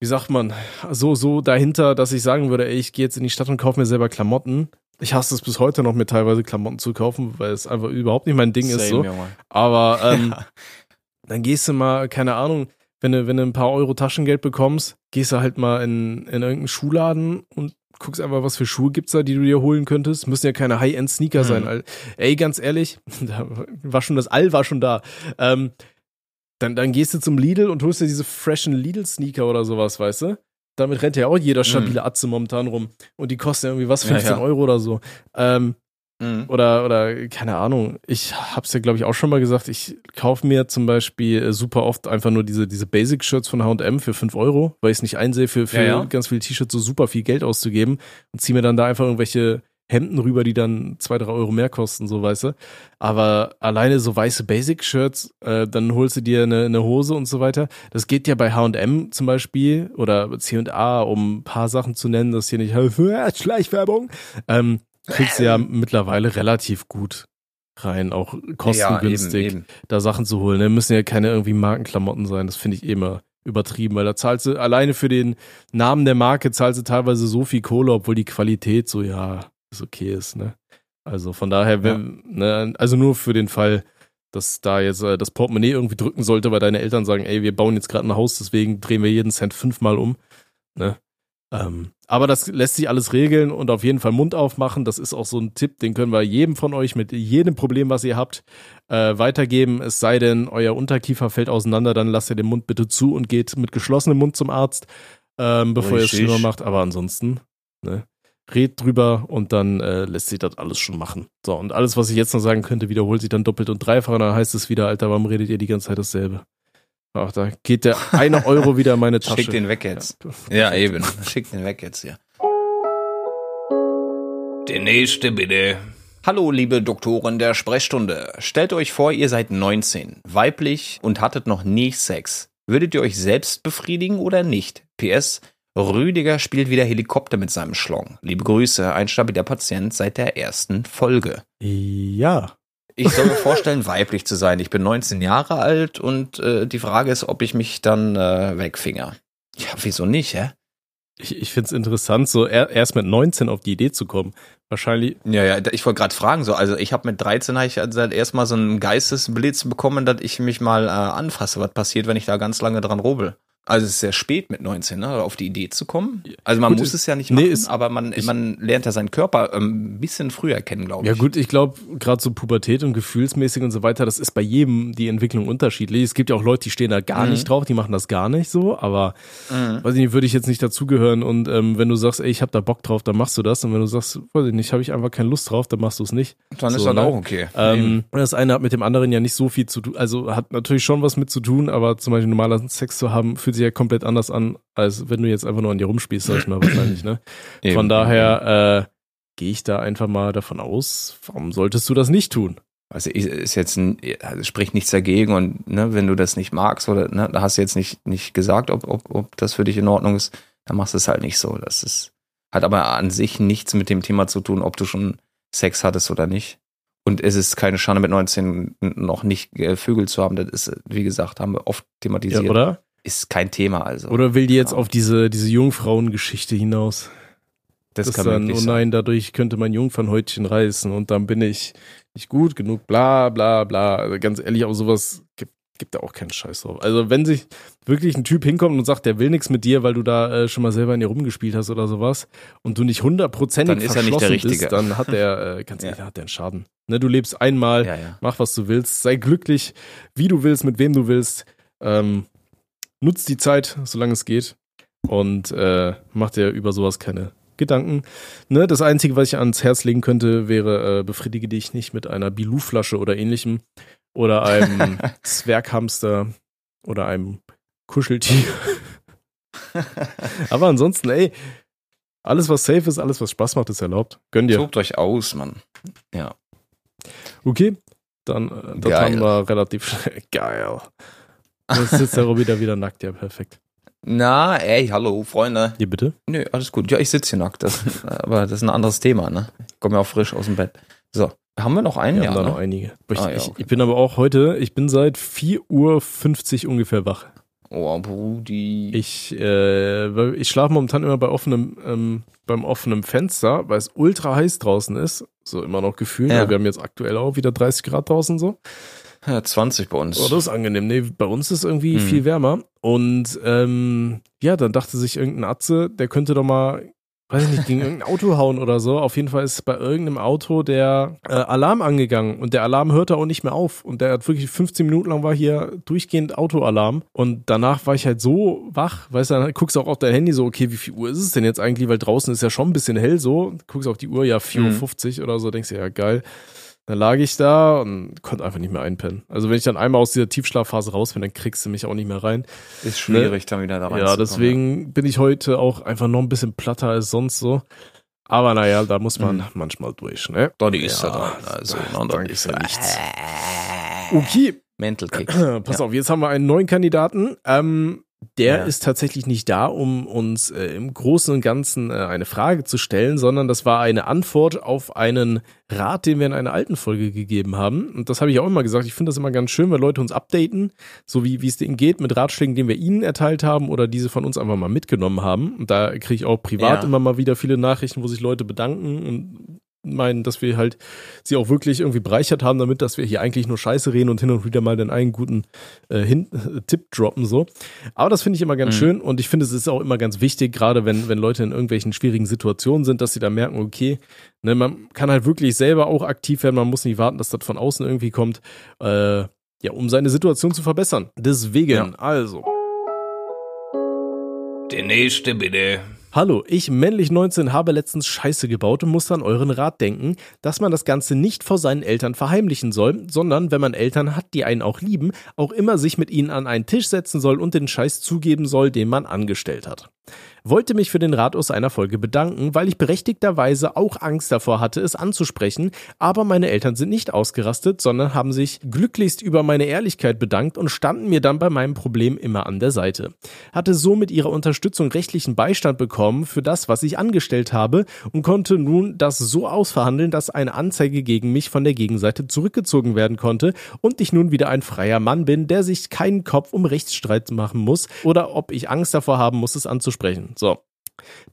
Speaker 2: wie sagt man, so, so dahinter, dass ich sagen würde, ey, ich gehe jetzt in die Stadt und kaufe mir selber Klamotten. Ich hasse es bis heute noch, mir teilweise Klamotten zu kaufen, weil es einfach überhaupt nicht mein Ding ist so.
Speaker 1: Junge.
Speaker 2: Aber ähm, dann gehst du mal, keine Ahnung, wenn du, wenn du ein paar Euro Taschengeld bekommst, gehst du halt mal in, in irgendeinen Schuhladen und guckst einfach, was für Schuhe gibt's da, die du dir holen könntest. Müssen ja keine High-End-Sneaker
Speaker 1: Mhm.
Speaker 2: sein. Ey, ganz ehrlich, da war schon das All war schon da. Ähm, dann, dann gehst du zum Lidl und holst dir diese freshen Lidl-Sneaker oder sowas, weißt du? Damit rennt ja auch jeder stabile Atze momentan rum. Und die kosten irgendwie was,
Speaker 1: Mhm. Ja,
Speaker 2: 15
Speaker 1: ja.
Speaker 2: Euro oder so. Ähm,
Speaker 1: Mhm.
Speaker 2: oder, oder keine Ahnung. Ich hab's ja, glaube ich, auch schon mal gesagt. Ich kaufe mir zum Beispiel äh, super oft einfach nur diese, diese Basic-Shirts von H&M für 5 Euro, weil ich es nicht einsehe, für, für
Speaker 1: ja.
Speaker 2: ganz viele T-Shirts so super viel Geld auszugeben und ziehe mir dann da einfach irgendwelche Hemden rüber, die dann zwei, drei Euro mehr kosten, so weißt du. Aber alleine so weiße Basic-Shirts, äh, dann holst du dir eine, eine Hose und so weiter. Das geht ja bei H&M zum Beispiel oder C&A, um ein paar Sachen zu nennen, das hier nicht Schleichwerbung. Ähm, kriegst du ja mittlerweile relativ gut rein, auch kostengünstig,
Speaker 1: Ja, eben, eben.
Speaker 2: da Sachen zu holen. Ne? Müssen ja keine irgendwie Markenklamotten sein. Das finde ich eh immer übertrieben, weil da zahlst du alleine für den Namen der Marke zahlst du teilweise so viel Kohle, obwohl die Qualität so, ja, ist okay ist, ne? Also von daher, wenn, ne, also nur für den Fall, dass da jetzt äh, das Portemonnaie irgendwie drücken sollte, weil deine Eltern sagen, ey, wir bauen jetzt gerade ein Haus, deswegen drehen wir jeden Cent fünfmal um. Ne? Ähm, aber das lässt sich alles regeln und auf jeden Fall Mund aufmachen. Das ist auch so ein Tipp, den können wir jedem von euch mit jedem Problem, was ihr habt, äh, weitergeben. Es sei denn, euer Unterkiefer fällt auseinander, dann lasst ihr den Mund bitte zu und geht mit geschlossenem Mund zum Arzt, ähm, bevor ihr es schlimmer macht. Aber ansonsten, ne, redet drüber und dann äh, lässt sich das alles schon machen. So, und alles, was ich jetzt noch sagen könnte, wiederholt sich dann doppelt und dreifach und dann heißt es wieder, Alter, warum redet ihr die ganze Zeit dasselbe? Ach, da geht der eine Euro wieder in meine Tasche.
Speaker 1: Schick den weg jetzt. Ja, eben. Schick den weg jetzt, ja. Der nächste bitte. Hallo, liebe Doktoren der Sprechstunde. Stellt euch vor, ihr seid 19, weiblich und hattet noch nie Sex. Würdet ihr euch selbst befriedigen oder nicht? PS, Rüdiger spielt wieder Helikopter mit seinem Schlong. Liebe Grüße, ein stabiler Patient seit der ersten Folge.
Speaker 2: Ja.
Speaker 1: Ich soll mir vorstellen, weiblich zu sein. Ich bin 19 Jahre alt und äh, die Frage ist, ob ich mich dann äh, wegfinger. Ja, wieso nicht, hä?
Speaker 2: Ich, ich finde es interessant, so er, erst mit 19 auf die Idee zu kommen. Wahrscheinlich.
Speaker 1: Ja, ja, ich wollte gerade fragen, so, also ich habe mit 13 habe ich also erstmal so einen Geistesblitz bekommen, dass ich mich mal äh, anfasse, was passiert, wenn ich da ganz lange dran robel. Also es ist sehr spät mit 19, ne, auf die Idee zu kommen. Also man
Speaker 2: Gut,
Speaker 1: muss es ja nicht
Speaker 2: nee,
Speaker 1: machen,
Speaker 2: ist-
Speaker 1: aber man,
Speaker 2: ich-
Speaker 1: man lernt ja seinen Körper ähm, ein bisschen früher kennen, glaube ich.
Speaker 2: Ja gut, ich glaube, gerade so Pubertät und gefühlsmäßig und so weiter, das ist bei jedem die Entwicklung unterschiedlich. Es gibt ja auch Leute, die stehen da gar
Speaker 1: Mhm.
Speaker 2: nicht drauf, die machen das gar nicht so, aber
Speaker 1: Mhm.
Speaker 2: weiß ich nicht, würde ich jetzt nicht dazugehören und ähm, wenn du sagst, ey, ich habe da Bock drauf, dann machst du das und wenn du sagst, weiß ich nicht, habe ich einfach keine Lust drauf, dann machst du es nicht.
Speaker 1: Dann ist
Speaker 2: So,
Speaker 1: das
Speaker 2: ne?
Speaker 1: auch okay.
Speaker 2: Ähm, das eine hat mit dem anderen ja nicht so viel zu tun, also hat natürlich schon was mit zu tun, aber zum Beispiel normaler Sex zu haben, fühlt sich ja komplett anders an, als wenn du jetzt einfach nur an dir rumspielst, sag ich mal wahrscheinlich, ne?
Speaker 1: Eben,
Speaker 2: Von daher äh, gehe ich da einfach mal davon aus, warum solltest du das nicht tun?
Speaker 1: Also ist- jetzt ein, also spricht nichts dagegen und ne, wenn du das nicht magst oder ne, da hast du jetzt nicht nicht gesagt, ob, ob, ob das für dich in Ordnung ist, dann machst du es halt nicht so. Das ist hat aber an sich nichts mit dem Thema zu tun, ob du schon Sex hattest oder nicht. Und es ist keine Schande mit 19 noch nicht äh, Vögel zu haben. Das ist, wie gesagt, haben wir oft
Speaker 2: Ja,
Speaker 1: thematisiert.
Speaker 2: oder?
Speaker 1: Ist kein Thema also.
Speaker 2: Oder will die jetzt
Speaker 1: Ja.
Speaker 2: auf diese, diese Jungfrauengeschichte hinaus?
Speaker 1: das
Speaker 2: dass
Speaker 1: kann
Speaker 2: dann, oh nein, dadurch könnte mein Jungfernhäutchen reißen und dann bin ich nicht gut genug, bla bla bla. Also ganz ehrlich, auf sowas gibt, gibt da auch keinen Scheiß drauf. Also wenn sich wirklich ein Typ hinkommt und sagt, der will nichts mit dir, weil du da äh, schon mal selber in dir rumgespielt hast oder sowas und du nicht hundertprozentig
Speaker 1: Dann ist er nicht der Richtige.
Speaker 2: bist, dann hat der, äh, ganz
Speaker 1: Ja.
Speaker 2: ehrlich, hat der einen Schaden. Ne, du lebst einmal,
Speaker 1: Ja, ja.
Speaker 2: mach was du willst, sei glücklich, wie du willst, mit wem du willst. Ähm, nutz die Zeit, solange es geht. Und äh, mach dir über sowas keine Gedanken. Ne, das Einzige, was ich ans Herz legen könnte, wäre, äh, befriedige dich nicht mit einer Bilou-Flasche oder ähnlichem. Oder einem Zwerghamster oder einem Kuscheltier. Aber ansonsten, ey, alles, was safe ist, alles, was Spaß macht, ist erlaubt. Gönn dir.
Speaker 1: Tobt euch aus, Mann. Ja.
Speaker 2: Okay, dann äh, das haben wir relativ schnell. Geil. Jetzt sitzt der Robby da wieder nackt, ja, perfekt.
Speaker 1: Na, ey, hallo, Freunde.
Speaker 2: Hier bitte?
Speaker 1: Nö, alles gut. Ja, ich sitze hier nackt. Das, aber das ist ein anderes Thema, ne? Ich komme ja auch frisch aus dem Bett. So, haben wir noch einen?
Speaker 2: Wir
Speaker 1: ja,
Speaker 2: haben da
Speaker 1: ne?
Speaker 2: noch einige. Ich,
Speaker 1: Ah, ja, okay.
Speaker 2: ich bin aber auch heute, ich bin seit 4.50 Uhr ungefähr wach.
Speaker 1: Oh, Brudi.
Speaker 2: Ich, äh, ich schlafe momentan immer bei offenem, ähm, beim offenen Fenster, weil es ultra heiß draußen ist. So immer noch gefühlt.
Speaker 1: Ja.
Speaker 2: Wir haben jetzt aktuell auch wieder 30 Grad draußen so.
Speaker 1: Ja, 20 bei uns.
Speaker 2: Oh, das ist angenehm. Nee, bei uns ist irgendwie
Speaker 1: Mhm.
Speaker 2: viel wärmer. Und ähm, ja, dann dachte sich irgendein Atze, der könnte doch mal, weiß ich nicht, gegen irgendein Auto hauen oder so. Auf jeden Fall ist bei irgendeinem Auto der äh, Alarm angegangen und der Alarm hörte auch nicht mehr auf. Und der hat wirklich 15 Minuten lang war hier durchgehend Autoalarm. Und danach war ich halt so wach, weißt du, dann guckst du auch auf dein Handy so, okay, wie viel Uhr ist es denn jetzt eigentlich? Weil draußen ist ja schon ein bisschen hell so. Guckst auf die Uhr, ja, 4.50 Uhr oder so, denkst du, ja, geil. Dann lag ich da und konnte einfach nicht mehr einpennen. Also wenn ich dann einmal aus dieser Tiefschlafphase raus bin, dann kriegst du mich auch nicht mehr rein.
Speaker 1: Ist schwierig, dann wieder da rein
Speaker 2: Ja, deswegen bin ich heute auch einfach noch ein bisschen platter als sonst so. Aber naja, da muss man
Speaker 1: Mhm.
Speaker 2: manchmal durch, ne?
Speaker 1: Da die ist
Speaker 2: Ja,
Speaker 1: ja dran. Also, ne,
Speaker 2: danke
Speaker 1: ist ja
Speaker 2: nichts. Okay,
Speaker 1: Mental Kick.
Speaker 2: pass
Speaker 1: Ja.
Speaker 2: auf, jetzt haben wir einen neuen Kandidaten. Ähm, der
Speaker 1: Ja.
Speaker 2: ist tatsächlich nicht da, um uns äh, im Großen und Ganzen äh, eine Frage zu stellen, sondern das war eine Antwort auf einen Rat, den wir in einer alten Folge gegeben haben. Und das habe ich auch immer gesagt. Ich finde das immer ganz schön, wenn Leute uns updaten, so wie wie es denen geht mit Ratschlägen, die wir ihnen erteilt haben oder diese von uns einfach mal mitgenommen haben. Und da kriege ich auch privat
Speaker 1: Ja.
Speaker 2: immer mal wieder viele Nachrichten, wo sich Leute bedanken und meinen, dass wir halt sie auch wirklich irgendwie bereichert haben, damit, dass wir hier eigentlich nur Scheiße reden und hin und wieder mal den einen guten äh, hin äh, Tipp droppen so. Aber das finde ich immer ganz
Speaker 1: Mhm.
Speaker 2: schön und ich finde, es ist auch immer ganz wichtig, gerade wenn wenn Leute in irgendwelchen schwierigen Situationen sind, dass sie da merken, okay, ne, man kann halt wirklich selber auch aktiv werden, man muss nicht warten, dass das von außen irgendwie kommt, äh, ja, um seine Situation zu verbessern. Deswegen,
Speaker 1: Ja.
Speaker 2: also.
Speaker 1: Der nächste bitte.
Speaker 2: Hallo, ich männlich 19 habe letztens Scheiße gebaut und muss an euren Rat denken, dass man das Ganze nicht vor seinen Eltern verheimlichen soll, sondern wenn man Eltern hat, die einen auch lieben, auch immer sich mit ihnen an einen Tisch setzen soll und den Scheiß zugeben soll, den man angestellt hat. Wollte mich für den Rat aus einer Folge bedanken, weil ich berechtigterweise auch Angst davor hatte, es anzusprechen, aber meine Eltern sind nicht ausgerastet, sondern haben sich glücklichst über meine Ehrlichkeit bedankt und standen mir dann bei meinem Problem immer an der Seite. Hatte so mit ihrer Unterstützung rechtlichen Beistand bekommen für das, was ich angestellt habe und konnte nun das so ausverhandeln, dass eine Anzeige gegen mich von der Gegenseite zurückgezogen werden konnte und ich nun wieder ein freier Mann bin, der sich keinen Kopf um Rechtsstreit machen muss oder ob ich Angst davor haben muss, es anzusprechen. So.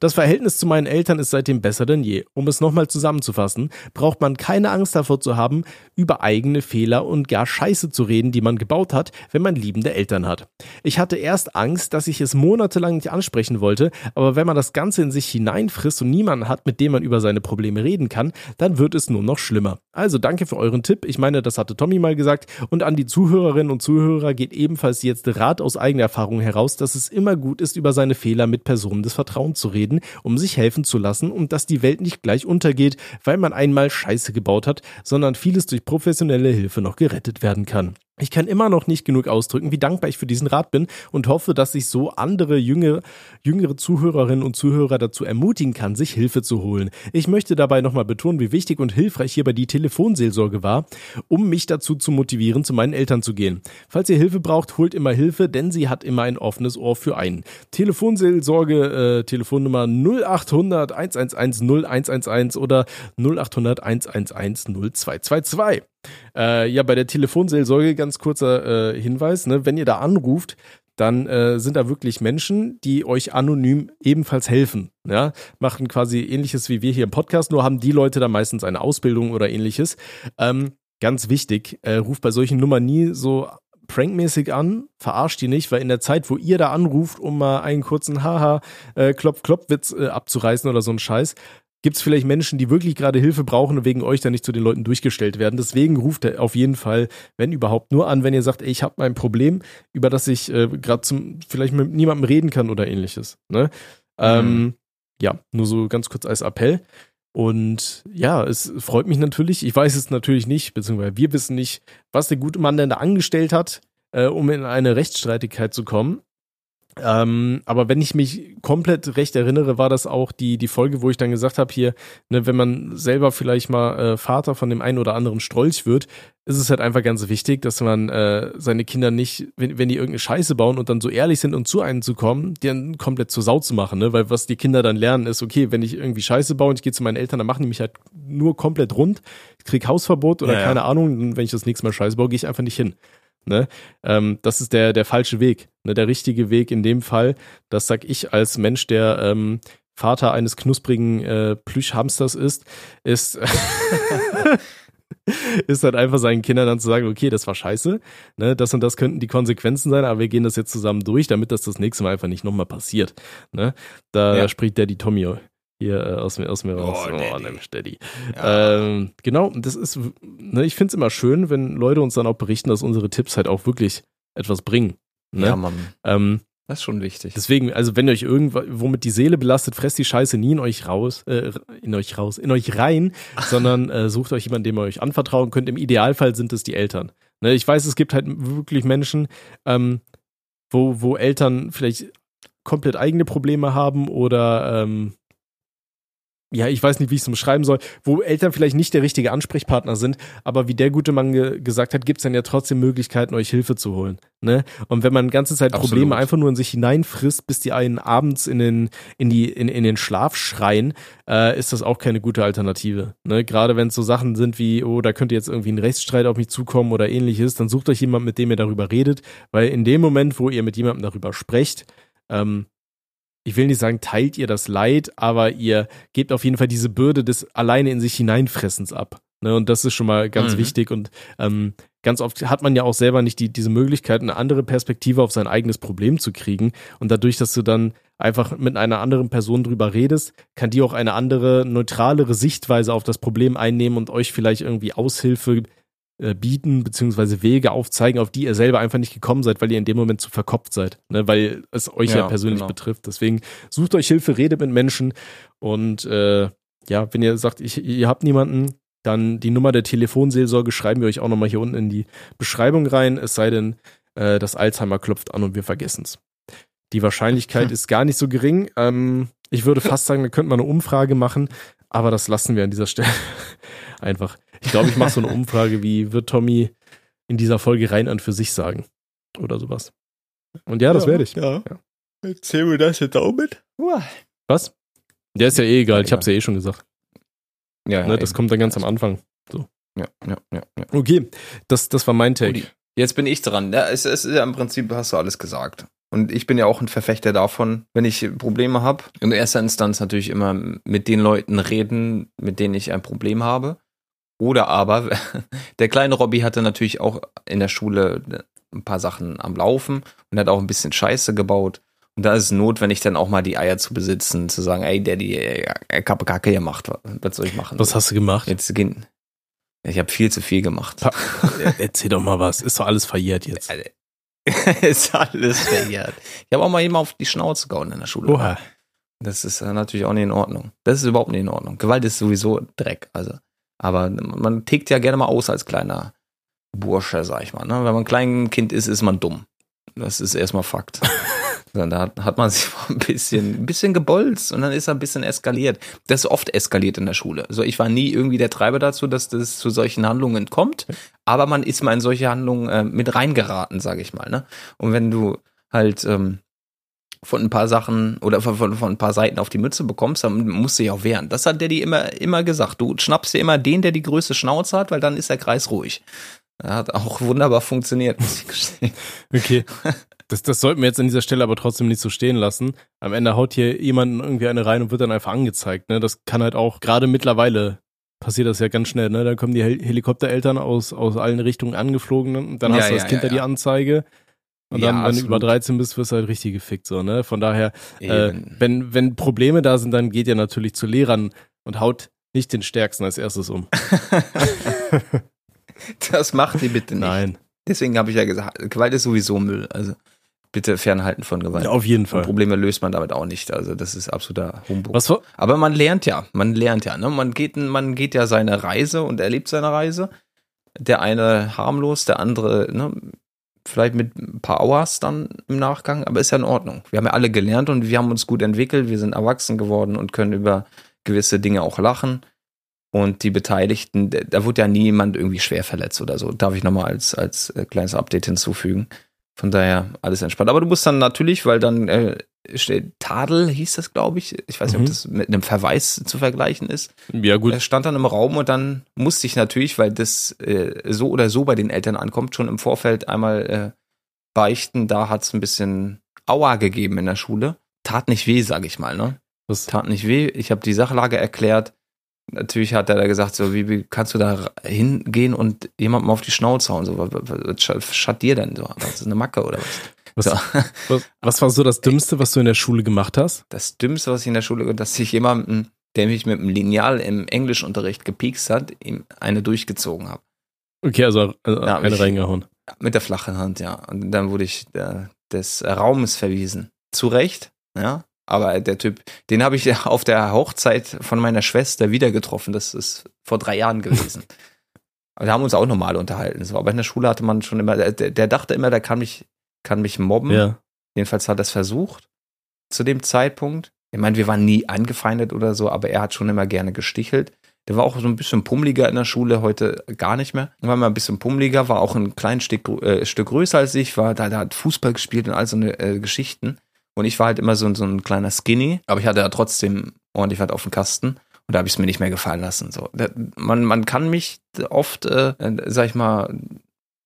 Speaker 2: Das Verhältnis zu meinen Eltern ist seitdem besser denn je. Um es nochmal zusammenzufassen, braucht man keine Angst davor zu haben, über eigene Fehler und gar Scheiße zu reden, die man gebaut hat, wenn man liebende Eltern hat. Ich hatte erst Angst, dass ich es monatelang nicht ansprechen wollte, aber wenn man das Ganze in sich hineinfrisst und niemanden hat, mit dem man über seine Probleme reden kann, dann wird es nur noch schlimmer. Also danke für euren Tipp. Ich meine, das hatte Tommy mal gesagt. Und an die Zuhörerinnen und Zuhörer geht ebenfalls jetzt Rat aus eigener Erfahrung heraus, dass es immer gut ist, über seine Fehler mit Personen des Vertrauens zu reden, um sich helfen zu lassen und dass die Welt nicht gleich untergeht, weil man einmal Scheiße gebaut hat, sondern vieles durch professionelle Hilfe noch gerettet werden kann. Ich kann immer noch nicht genug ausdrücken, wie dankbar ich für diesen Rat bin und hoffe, dass ich so andere jüngere, jüngere Zuhörerinnen und Zuhörer dazu ermutigen kann, sich Hilfe zu holen. Ich möchte dabei nochmal betonen, wie wichtig und hilfreich hierbei die Telefonseelsorge war, um mich dazu zu motivieren, zu meinen Eltern zu gehen. Falls ihr Hilfe braucht, holt immer Hilfe, denn sie hat immer ein offenes Ohr für einen. Telefonseelsorge, äh, Telefonnummer 0800 111 0111 oder 0800 111 0222. Äh, ja, bei der Telefonseelsorge ganz kurzer äh, Hinweis, ne, wenn ihr da anruft, dann äh, sind da wirklich Menschen, die euch anonym ebenfalls helfen. Ja, machen quasi ähnliches wie wir hier im Podcast, nur haben die Leute da meistens eine Ausbildung oder ähnliches. Ähm, ganz wichtig, äh, ruft bei solchen Nummern nie so prankmäßig an, verarscht die nicht, weil in der Zeit, wo ihr da anruft, um mal einen kurzen Haha äh, äh, abzureißen oder so ein Scheiß, gibt es vielleicht Menschen, die wirklich gerade Hilfe brauchen und wegen euch dann nicht zu den Leuten durchgestellt werden. Deswegen ruft er auf jeden Fall, wenn überhaupt, nur an, wenn ihr sagt, ey, ich habe mein Problem, über das ich äh, gerade zum vielleicht mit niemandem reden kann oder ähnliches. Ne? Ähm, mhm. Ähm, ja, nur so ganz kurz als Appell. Und ja, es freut mich natürlich. Ich weiß es natürlich nicht, beziehungsweise wir wissen nicht, was der gute Mann denn da angestellt hat, äh, um in eine Rechtsstreitigkeit zu kommen. Ähm, aber wenn ich mich komplett recht erinnere, war das auch die, die Folge, wo ich dann gesagt habe, hier, ne, wenn man selber vielleicht mal äh, Vater von dem einen oder anderen Strolch wird, ist es halt einfach ganz wichtig, dass man äh, seine Kinder nicht, wenn, wenn die irgendeine Scheiße bauen und dann so ehrlich sind und zu einem zu kommen, die dann komplett zur Sau zu machen, ne? Weil was die Kinder dann lernen, ist, okay, wenn ich irgendwie Scheiße baue und ich gehe zu meinen Eltern, dann machen die mich halt nur komplett rund, krieg Hausverbot oder ja, keine ja. Ahnung, wenn ich das nächste Mal Scheiße baue, gehe ich einfach nicht hin. Ne? Ähm, das ist der, der falsche Weg. Ne? Der richtige Weg in dem Fall, das sag ich als Mensch, der ähm, Vater eines knusprigen äh, Plüschhamsters ist, ist, ist halt einfach seinen Kindern dann zu sagen, okay, das war scheiße, ne, das und das könnten die Konsequenzen sein, aber wir gehen das jetzt zusammen durch, damit das das nächste Mal einfach nicht nochmal passiert. Ne? Da ja. spricht der die Tommy hier äh, aus mir, aus mir raus. Oh, oh nimm Steady. Ja. Ähm, genau, das ist, ne, ich finde es immer schön, wenn Leute uns dann auch berichten, dass unsere Tipps halt auch wirklich etwas bringen. Ne?
Speaker 1: Ja, Mann. Ähm, das ist schon wichtig.
Speaker 2: Deswegen, also wenn euch irgendwo die Seele belastet, fresst die Scheiße nie in euch raus, äh, in euch raus, in euch rein, sondern äh, sucht euch jemanden, dem ihr euch anvertrauen könnt. Im Idealfall sind es die Eltern. Ne, ich weiß, es gibt halt wirklich Menschen, ähm, wo, wo Eltern vielleicht komplett eigene Probleme haben oder ähm, ja, ich weiß nicht, wie ich es beschreiben soll, wo Eltern vielleicht nicht der richtige Ansprechpartner sind, aber wie der gute Mann ge gesagt hat, gibt es dann ja trotzdem Möglichkeiten, euch Hilfe zu holen. Ne? Und wenn man die ganze Zeit Absolut. Probleme einfach nur in sich hineinfrisst, bis die einen abends in den, in die, in, in den Schlaf schreien, äh, ist das auch keine gute Alternative. Ne? Gerade wenn es so Sachen sind wie, oh, da könnte jetzt irgendwie ein Rechtsstreit auf mich zukommen oder ähnliches, dann sucht euch jemand, mit dem ihr darüber redet, weil in dem Moment, wo ihr mit jemandem darüber sprecht, ähm, ich will nicht sagen, teilt ihr das Leid, aber ihr gebt auf jeden Fall diese Bürde des alleine in sich hineinfressens ab. Ne, und das ist schon mal ganz mhm. wichtig. Und ähm, ganz oft hat man ja auch selber nicht die, diese Möglichkeit, eine andere Perspektive auf sein eigenes Problem zu kriegen. Und dadurch, dass du dann einfach mit einer anderen Person drüber redest, kann die auch eine andere, neutralere Sichtweise auf das Problem einnehmen und euch vielleicht irgendwie Aushilfe äh, bieten, beziehungsweise Wege aufzeigen, auf die ihr selber einfach nicht gekommen seid, weil ihr in dem Moment zu verkopft seid, ne? weil es euch ja, ja persönlich genau. betrifft. Deswegen sucht euch Hilfe, redet mit Menschen und äh, ja, wenn ihr sagt, ich, ihr habt niemanden, dann die Nummer der Telefonseelsorge schreiben wir euch auch nochmal hier unten in die Beschreibung rein, es sei denn, äh, das Alzheimer klopft an und wir vergessen es. Die Wahrscheinlichkeit ist gar nicht so gering. Ähm, ich würde fast sagen, da könnte man eine Umfrage machen, aber das lassen wir an dieser Stelle einfach. Ich glaube, ich mache so eine Umfrage, wie wird Tommy in dieser Folge rein an für sich sagen? Oder sowas. Und ja, das werde ich.
Speaker 1: Ja. Erzähl mir das jetzt auch mit.
Speaker 2: Was? Der ist ja eh egal, ich habe es ja eh schon gesagt.
Speaker 1: Ja,
Speaker 2: Ne, das kommt dann ganz am Anfang.
Speaker 1: Ja, ja, ja, ja.
Speaker 2: Okay, das, das war mein Take.
Speaker 1: Jetzt bin ich dran. Ja, es, es ist ja im Prinzip, hast du alles gesagt. Und ich bin ja auch ein Verfechter davon, wenn ich Probleme habe, in erster Instanz natürlich immer mit den Leuten reden, mit denen ich ein Problem habe. Oder aber, der kleine Robby hatte natürlich auch in der Schule ein paar Sachen am Laufen und hat auch ein bisschen Scheiße gebaut. Und da ist es notwendig, dann auch mal die Eier zu besitzen, zu sagen, ey, Daddy, ey, ich hab Kacke gemacht, was soll ich machen?
Speaker 2: Was hast du gemacht?
Speaker 1: Jetzt gehen. Ich habe viel zu viel gemacht.
Speaker 2: Erzähl doch mal was. Ist doch alles verjährt jetzt.
Speaker 1: ist alles verjährt. Ich habe auch mal jemand auf die Schnauze gehauen in der Schule.
Speaker 2: Oha.
Speaker 1: Das ist äh, natürlich auch nicht in Ordnung. Das ist überhaupt nicht in Ordnung. Gewalt ist sowieso Dreck. Also, aber man tickt ja gerne mal aus als kleiner Bursche, sag ich mal. Ne? Wenn man ein kleines Kind ist, ist man dumm. Das ist erstmal Fakt. Dann da hat man sich ein bisschen, ein bisschen gebolzt und dann ist er ein bisschen eskaliert. Das ist oft eskaliert in der Schule. Also ich war nie irgendwie der Treiber dazu, dass das zu solchen Handlungen kommt, aber man ist mal in solche Handlungen äh, mit reingeraten, sage ich mal. Ne? Und wenn du halt ähm, von ein paar Sachen oder von, von, von ein paar Seiten auf die Mütze bekommst, dann musst du dich auch wehren. Das hat der die immer, immer gesagt. Du schnappst dir immer den, der die größte Schnauze hat, weil dann ist der Kreis ruhig. Das hat auch wunderbar funktioniert, muss ich gestehen.
Speaker 2: Okay. Das, das sollten wir jetzt an dieser Stelle aber trotzdem nicht so stehen lassen. Am Ende haut hier jemand irgendwie eine rein und wird dann einfach angezeigt. Ne? Das kann halt auch, gerade mittlerweile passiert das ja ganz schnell. Ne? Da kommen die Hel Helikoptereltern aus, aus allen Richtungen angeflogen ne? und dann
Speaker 1: Ja,
Speaker 2: hast du
Speaker 1: ja,
Speaker 2: das Kind
Speaker 1: ja,
Speaker 2: da die
Speaker 1: ja.
Speaker 2: Anzeige. Und
Speaker 1: Ja,
Speaker 2: dann, wenn du über
Speaker 1: absolut.
Speaker 2: 13 bist, wirst du halt richtig gefickt. So, ne? Von daher, äh, wenn, wenn Probleme da sind, dann geht ihr natürlich zu Lehrern und haut nicht den Stärksten als erstes um.
Speaker 1: Das macht die bitte nicht.
Speaker 2: Nein.
Speaker 1: Deswegen habe ich ja gesagt, Gewalt ist sowieso Müll. Also bitte fernhalten von Gewalt.
Speaker 2: Ja, auf jeden
Speaker 1: Und
Speaker 2: Fall.
Speaker 1: Probleme löst man damit auch nicht. Also das ist absoluter Humbug.
Speaker 2: Was war,
Speaker 1: Aber man lernt ja, man lernt ja, ne? Man geht, man geht ja seine Reise und erlebt seine Reise. Der eine harmlos, der andere, ne, vielleicht mit ein paar Auers dann im Nachgang, aber ist ja in Ordnung. Wir haben ja alle gelernt und wir haben uns gut entwickelt, wir sind erwachsen geworden und können über gewisse Dinge auch lachen. Und die Beteiligten, da- wurde ja niemand irgendwie schwer verletzt oder so. Darf ich nochmal als, als äh, kleines Update hinzufügen. Von daher alles entspannt. Aber du musst dann natürlich, weil dann äh, Tadel, hieß das, glaube ich. Ich weiß nicht,
Speaker 2: Mhm.
Speaker 1: ob das mit einem Verweis zu vergleichen ist.
Speaker 2: ja gut,
Speaker 1: Er stand dann im Raum und dann musste ich natürlich, weil das äh, so oder so bei den Eltern ankommt, schon im Vorfeld einmal äh, beichten. Da hat es ein bisschen Aua gegeben in der Schule. Tat nicht weh, sag ich mal, ne?
Speaker 2: was,
Speaker 1: Tat nicht weh. Ich habe die Sachlage erklärt. Natürlich hat er da gesagt, so, wie, wie kannst du da hingehen und jemandem auf die Schnauze hauen? So, was, was, was sch- schadet dir denn so? Das ist eine Macke oder was?
Speaker 2: Was,
Speaker 1: So.
Speaker 2: was, was war so das Dümmste, was du in der Schule gemacht hast?
Speaker 1: Das Dümmste, was ich in der Schule, dass ich jemanden, der mich mit dem Lineal im Englischunterricht gepiekst hat, ihm eine durchgezogen habe.
Speaker 2: Okay, also äh,
Speaker 1: Ja,
Speaker 2: eine reingehauen.
Speaker 1: Mit der flachen Hand, ja. Und dann wurde ich äh, des Raumes verwiesen. Zu Recht, ja. Aber der Typ, den habe ich auf der Hochzeit von meiner Schwester wieder getroffen. Das ist vor drei Jahren gewesen. Aber wir haben uns auch normal unterhalten. So. Aber in der Schule hatte man schon immer, der, der dachte immer, der kann mich, kann mich mobben.
Speaker 2: Ja.
Speaker 1: Jedenfalls hat er es versucht zu dem Zeitpunkt. Ich meine, wir waren nie angefeindet oder so, aber er hat schon immer gerne gestichelt. Der war auch so ein bisschen pummeliger in der Schule, heute gar nicht mehr. War mal ein bisschen pummeliger, war auch ein kleines Stück, äh, Stück größer als ich, war da, da hat Fußball gespielt und all so eine äh, Geschichten. Und ich war halt immer so, ein- so ein kleiner Skinny, aber ich hatte ja trotzdem ordentlich was auf dem Kasten. Und da habe ich es mir nicht mehr gefallen lassen. So, man, man kann mich oft, äh, äh, sag ich mal,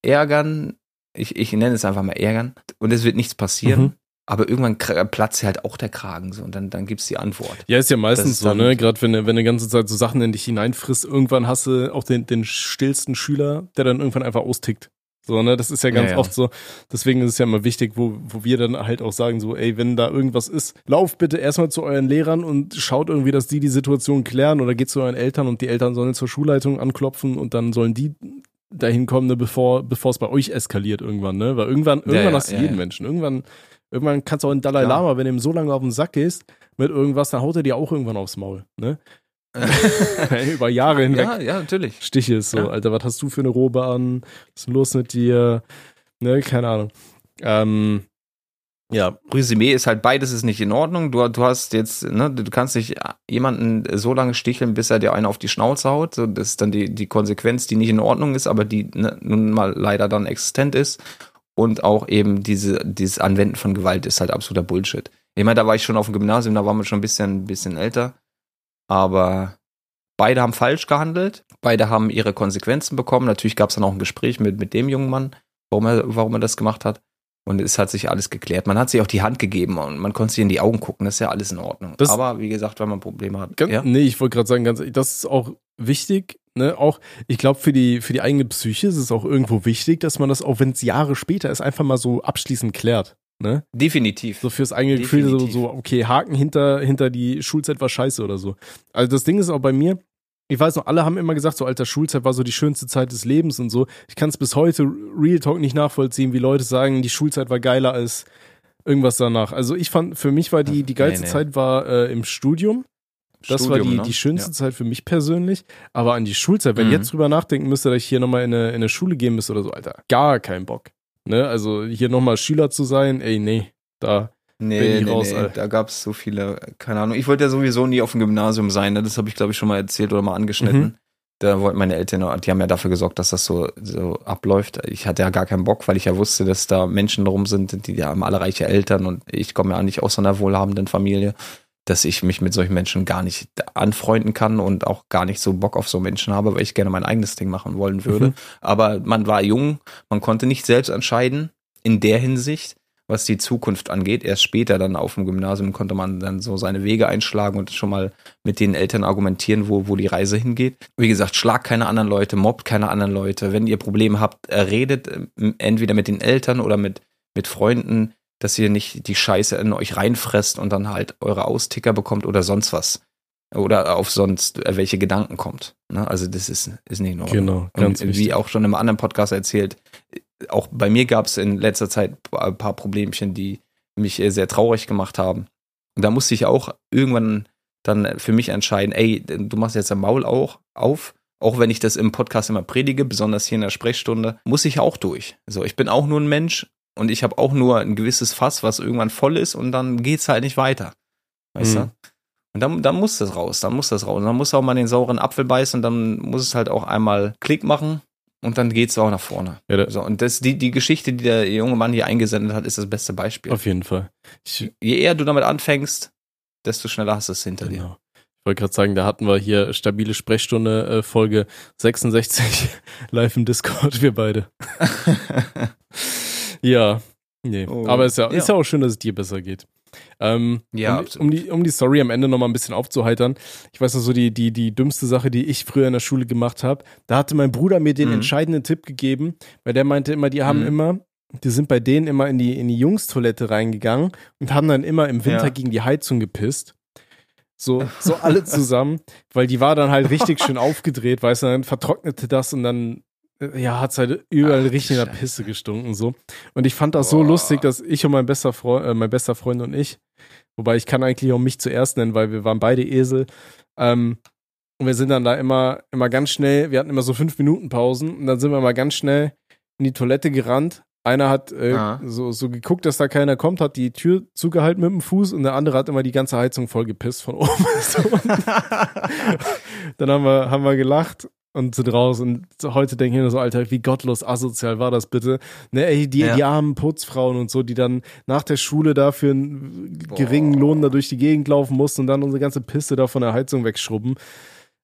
Speaker 1: ärgern. Ich, ich nenne es einfach mal ärgern. Und es wird nichts passieren.
Speaker 2: Mhm.
Speaker 1: Aber irgendwann platzt halt auch der Kragen so und dann, dann gibt's die Antwort.
Speaker 2: Ja, ist ja meistens
Speaker 1: ist
Speaker 2: so, ne? Gerade wenn, du- wenn du die ganze Zeit so Sachen in dich hineinfrisst, irgendwann hast du auch den, den stillsten Schüler, der dann irgendwann einfach austickt. So, ne? Das ist ja ganz
Speaker 1: Ja, ja.
Speaker 2: oft so. Deswegen ist es ja immer wichtig, wo, wo wir dann halt auch sagen, so, ey, wenn da irgendwas ist, lauft bitte erstmal zu euren Lehrern und schaut irgendwie, dass die die Situation klären oder geht zu euren Eltern und die Eltern sollen zur Schulleitung anklopfen und dann sollen die dahin kommen, ne, bevor bevor es bei euch eskaliert irgendwann, ne? Weil irgendwann, irgendwann
Speaker 1: ja,
Speaker 2: hast du
Speaker 1: ja,
Speaker 2: jeden
Speaker 1: ja.
Speaker 2: Menschen. Irgendwann, irgendwann kannst du auch einen Dalai
Speaker 1: Klar.
Speaker 2: Lama, wenn du ihm so lange auf den Sack gehst, mit irgendwas, dann haut er dir auch irgendwann aufs Maul, ne? Über Jahre hinweg.
Speaker 1: ja, ja, natürlich.
Speaker 2: Stiche ist so. Alter, was hast du für eine Robe an? Was ist denn los mit dir? Ne, keine Ahnung. Ähm, Ja,
Speaker 1: Resümee ist halt beides ist nicht in Ordnung. Du, du hast jetzt, ne, du kannst nicht jemanden so lange sticheln, bis er dir einen auf die Schnauze haut. So, das ist dann die, die Konsequenz, die nicht in Ordnung ist, aber die ne, nun mal leider dann existent ist. Und auch eben diese, dieses Anwenden von Gewalt ist halt absoluter Bullshit. Ich meine, da war ich schon auf dem Gymnasium, da waren wir schon ein bisschen, bisschen älter. Aber beide haben falsch gehandelt. Beide haben ihre Konsequenzen bekommen. Natürlich gab es dann auch ein Gespräch mit, mit dem jungen Mann, warum er, warum er das gemacht hat. Und es hat sich alles geklärt. Man hat sich auch die Hand gegeben und man konnte sich in die Augen gucken. Das ist ja alles in Ordnung.
Speaker 2: Das-
Speaker 1: Aber wie gesagt, wenn man Probleme hat.
Speaker 2: Ganz,
Speaker 1: ja?
Speaker 2: Nee, ich wollte gerade sagen, ganz, das ist auch wichtig. Ne? Auch, ich glaube, für die, für die eigene Psyche ist es auch irgendwo wichtig, dass man das, auch wenn es Jahre später ist, einfach mal so abschließend klärt. Ne?
Speaker 1: Definitiv.
Speaker 2: So fürs eigene Gefühl, so,
Speaker 1: Definitiv.
Speaker 2: so, okay, Haken hinter, hinter die Schulzeit war scheiße oder so. Also das Ding ist auch bei mir, ich weiß noch, alle haben immer gesagt, so alter Schulzeit war so die schönste Zeit des Lebens und so. Ich kann es bis heute Real Talk nicht nachvollziehen, wie Leute sagen, die Schulzeit war geiler als irgendwas danach. Also ich fand, für mich war die, die geilste
Speaker 1: Nee, nee.
Speaker 2: Zeit war äh, im Studium. Das war
Speaker 1: Studium,
Speaker 2: die,
Speaker 1: ne?
Speaker 2: die schönste Zeit für mich persönlich. Aber an die Schulzeit, wenn ich
Speaker 1: Mhm.
Speaker 2: jetzt drüber nachdenken müsste, dass ich hier nochmal in eine, in eine Schule gehen müsste oder so, Alter, gar kein Bock. Ne? Also hier nochmal Schüler zu sein, ey, nee, da.
Speaker 1: Nee, nee,
Speaker 2: raus,
Speaker 1: nee. Da gab es so viele, keine Ahnung. Ich wollte ja sowieso nie auf dem Gymnasium sein, ne? das habe ich glaube ich schon mal erzählt oder mal angeschnitten.
Speaker 2: Mhm.
Speaker 1: Da wollten meine Eltern, die haben ja dafür gesorgt, dass das so, so abläuft. Ich hatte ja gar keinen Bock, weil ich ja wusste, dass da Menschen drum sind, die, die haben alle reiche Eltern und ich komme ja nicht aus einer wohlhabenden Familie, dass ich mich mit solchen Menschen gar nicht anfreunden kann und auch gar nicht so Bock auf so Menschen habe, weil ich gerne mein eigenes Ding machen wollen würde.
Speaker 2: Mhm.
Speaker 1: Aber man war jung, man konnte nicht selbst entscheiden in der Hinsicht, was die Zukunft angeht. Erst später dann auf dem Gymnasium konnte man dann so seine Wege einschlagen und schon mal mit den Eltern argumentieren, wo, wo die Reise hingeht. Wie gesagt, schlag keine anderen Leute, mobbt keine anderen Leute. Wenn ihr Probleme habt, redet äh, entweder mit den Eltern oder mit, mit Freunden, dass ihr nicht die Scheiße in euch reinfresst und dann halt eure Austicker bekommt oder sonst was. Oder auf sonst äh, welche Gedanken kommt. Ne? Also das ist, ist nicht Ordnung.
Speaker 2: Genau, ganz
Speaker 1: und
Speaker 2: wichtig.
Speaker 1: wie auch schon im anderen Podcast erzählt, auch bei mir gab es in letzter Zeit ein paar Problemchen, die mich äh, sehr traurig gemacht haben. Und da musste ich auch irgendwann dann für mich entscheiden, ey, du machst jetzt dein Maul auch auf, auch wenn ich das im Podcast immer predige, besonders hier in der Sprechstunde, muss ich auch durch. So, ich bin auch nur ein Mensch und ich habe auch nur ein gewisses Fass, was irgendwann voll ist und dann geht's halt nicht weiter. Weißt
Speaker 2: Mhm.
Speaker 1: du? Und dann, dann muss das raus, dann muss das raus. Und dann muss auch mal den sauren Apfel beißen und dann muss es halt auch einmal Klick machen und dann geht's auch nach vorne.
Speaker 2: Ja, da,
Speaker 1: So, und das, die, die Geschichte, die der junge Mann hier eingesendet hat, ist das beste Beispiel.
Speaker 2: auf jeden Fall. Ich,
Speaker 1: Je eher du damit anfängst, desto schneller hast du es hinter dir.
Speaker 2: Genau. Ich wollte gerade sagen, da hatten wir hier stabile Sprechstunde, äh, Folge 66, live im Discord, wir beide. Ja, nee.
Speaker 1: Oh,
Speaker 2: Aber ist ja, ist
Speaker 1: ja.
Speaker 2: ja auch schön, dass es dir besser geht. Ähm,
Speaker 1: Ja,
Speaker 2: um, um, die, um die Story am Ende nochmal ein bisschen aufzuheitern. Ich weiß noch so, die, die, die dümmste Sache, die ich früher in der Schule gemacht habe, da hatte mein Bruder mir den
Speaker 1: Mhm.
Speaker 2: entscheidenden Tipp gegeben, weil der meinte immer, die haben
Speaker 1: Mhm.
Speaker 2: immer, die sind bei denen immer in die, in die Jungstoilette reingegangen und haben dann immer im Winter
Speaker 1: Ja.
Speaker 2: gegen die Heizung gepisst. So, so alle zusammen, weil die war dann halt richtig schön aufgedreht, weißt du, dann vertrocknete das und dann, ja, hat's halt überall
Speaker 1: Ach,
Speaker 2: richtig nach
Speaker 1: Scheiße.
Speaker 2: Pisse gestunken, so. Und ich fand das so
Speaker 1: Boah.
Speaker 2: lustig, dass ich und mein bester Freund, äh, mein bester Freund und ich, wobei ich kann eigentlich auch mich zuerst nennen, weil wir waren beide Esel, ähm, und wir sind dann da immer, immer ganz schnell, wir hatten immer so fünf Minuten Pausen und dann sind wir mal ganz schnell in die Toilette gerannt. Einer hat äh,
Speaker 1: Ah.
Speaker 2: so, so geguckt, dass da keiner kommt, hat die Tür zugehalten mit dem Fuß und der andere hat immer die ganze Heizung voll gepisst von oben. So. dann haben wir, haben wir gelacht und sind raus. Und heute denke ich mir so, Alter, wie gottlos asozial war das bitte? Ne, ey, die,
Speaker 1: Ja.
Speaker 2: die armen Putzfrauen und so, die dann nach der Schule da für einen geringen
Speaker 1: Boah.
Speaker 2: Lohn da durch die Gegend laufen mussten und dann unsere ganze Pisse da von der Heizung wegschrubben.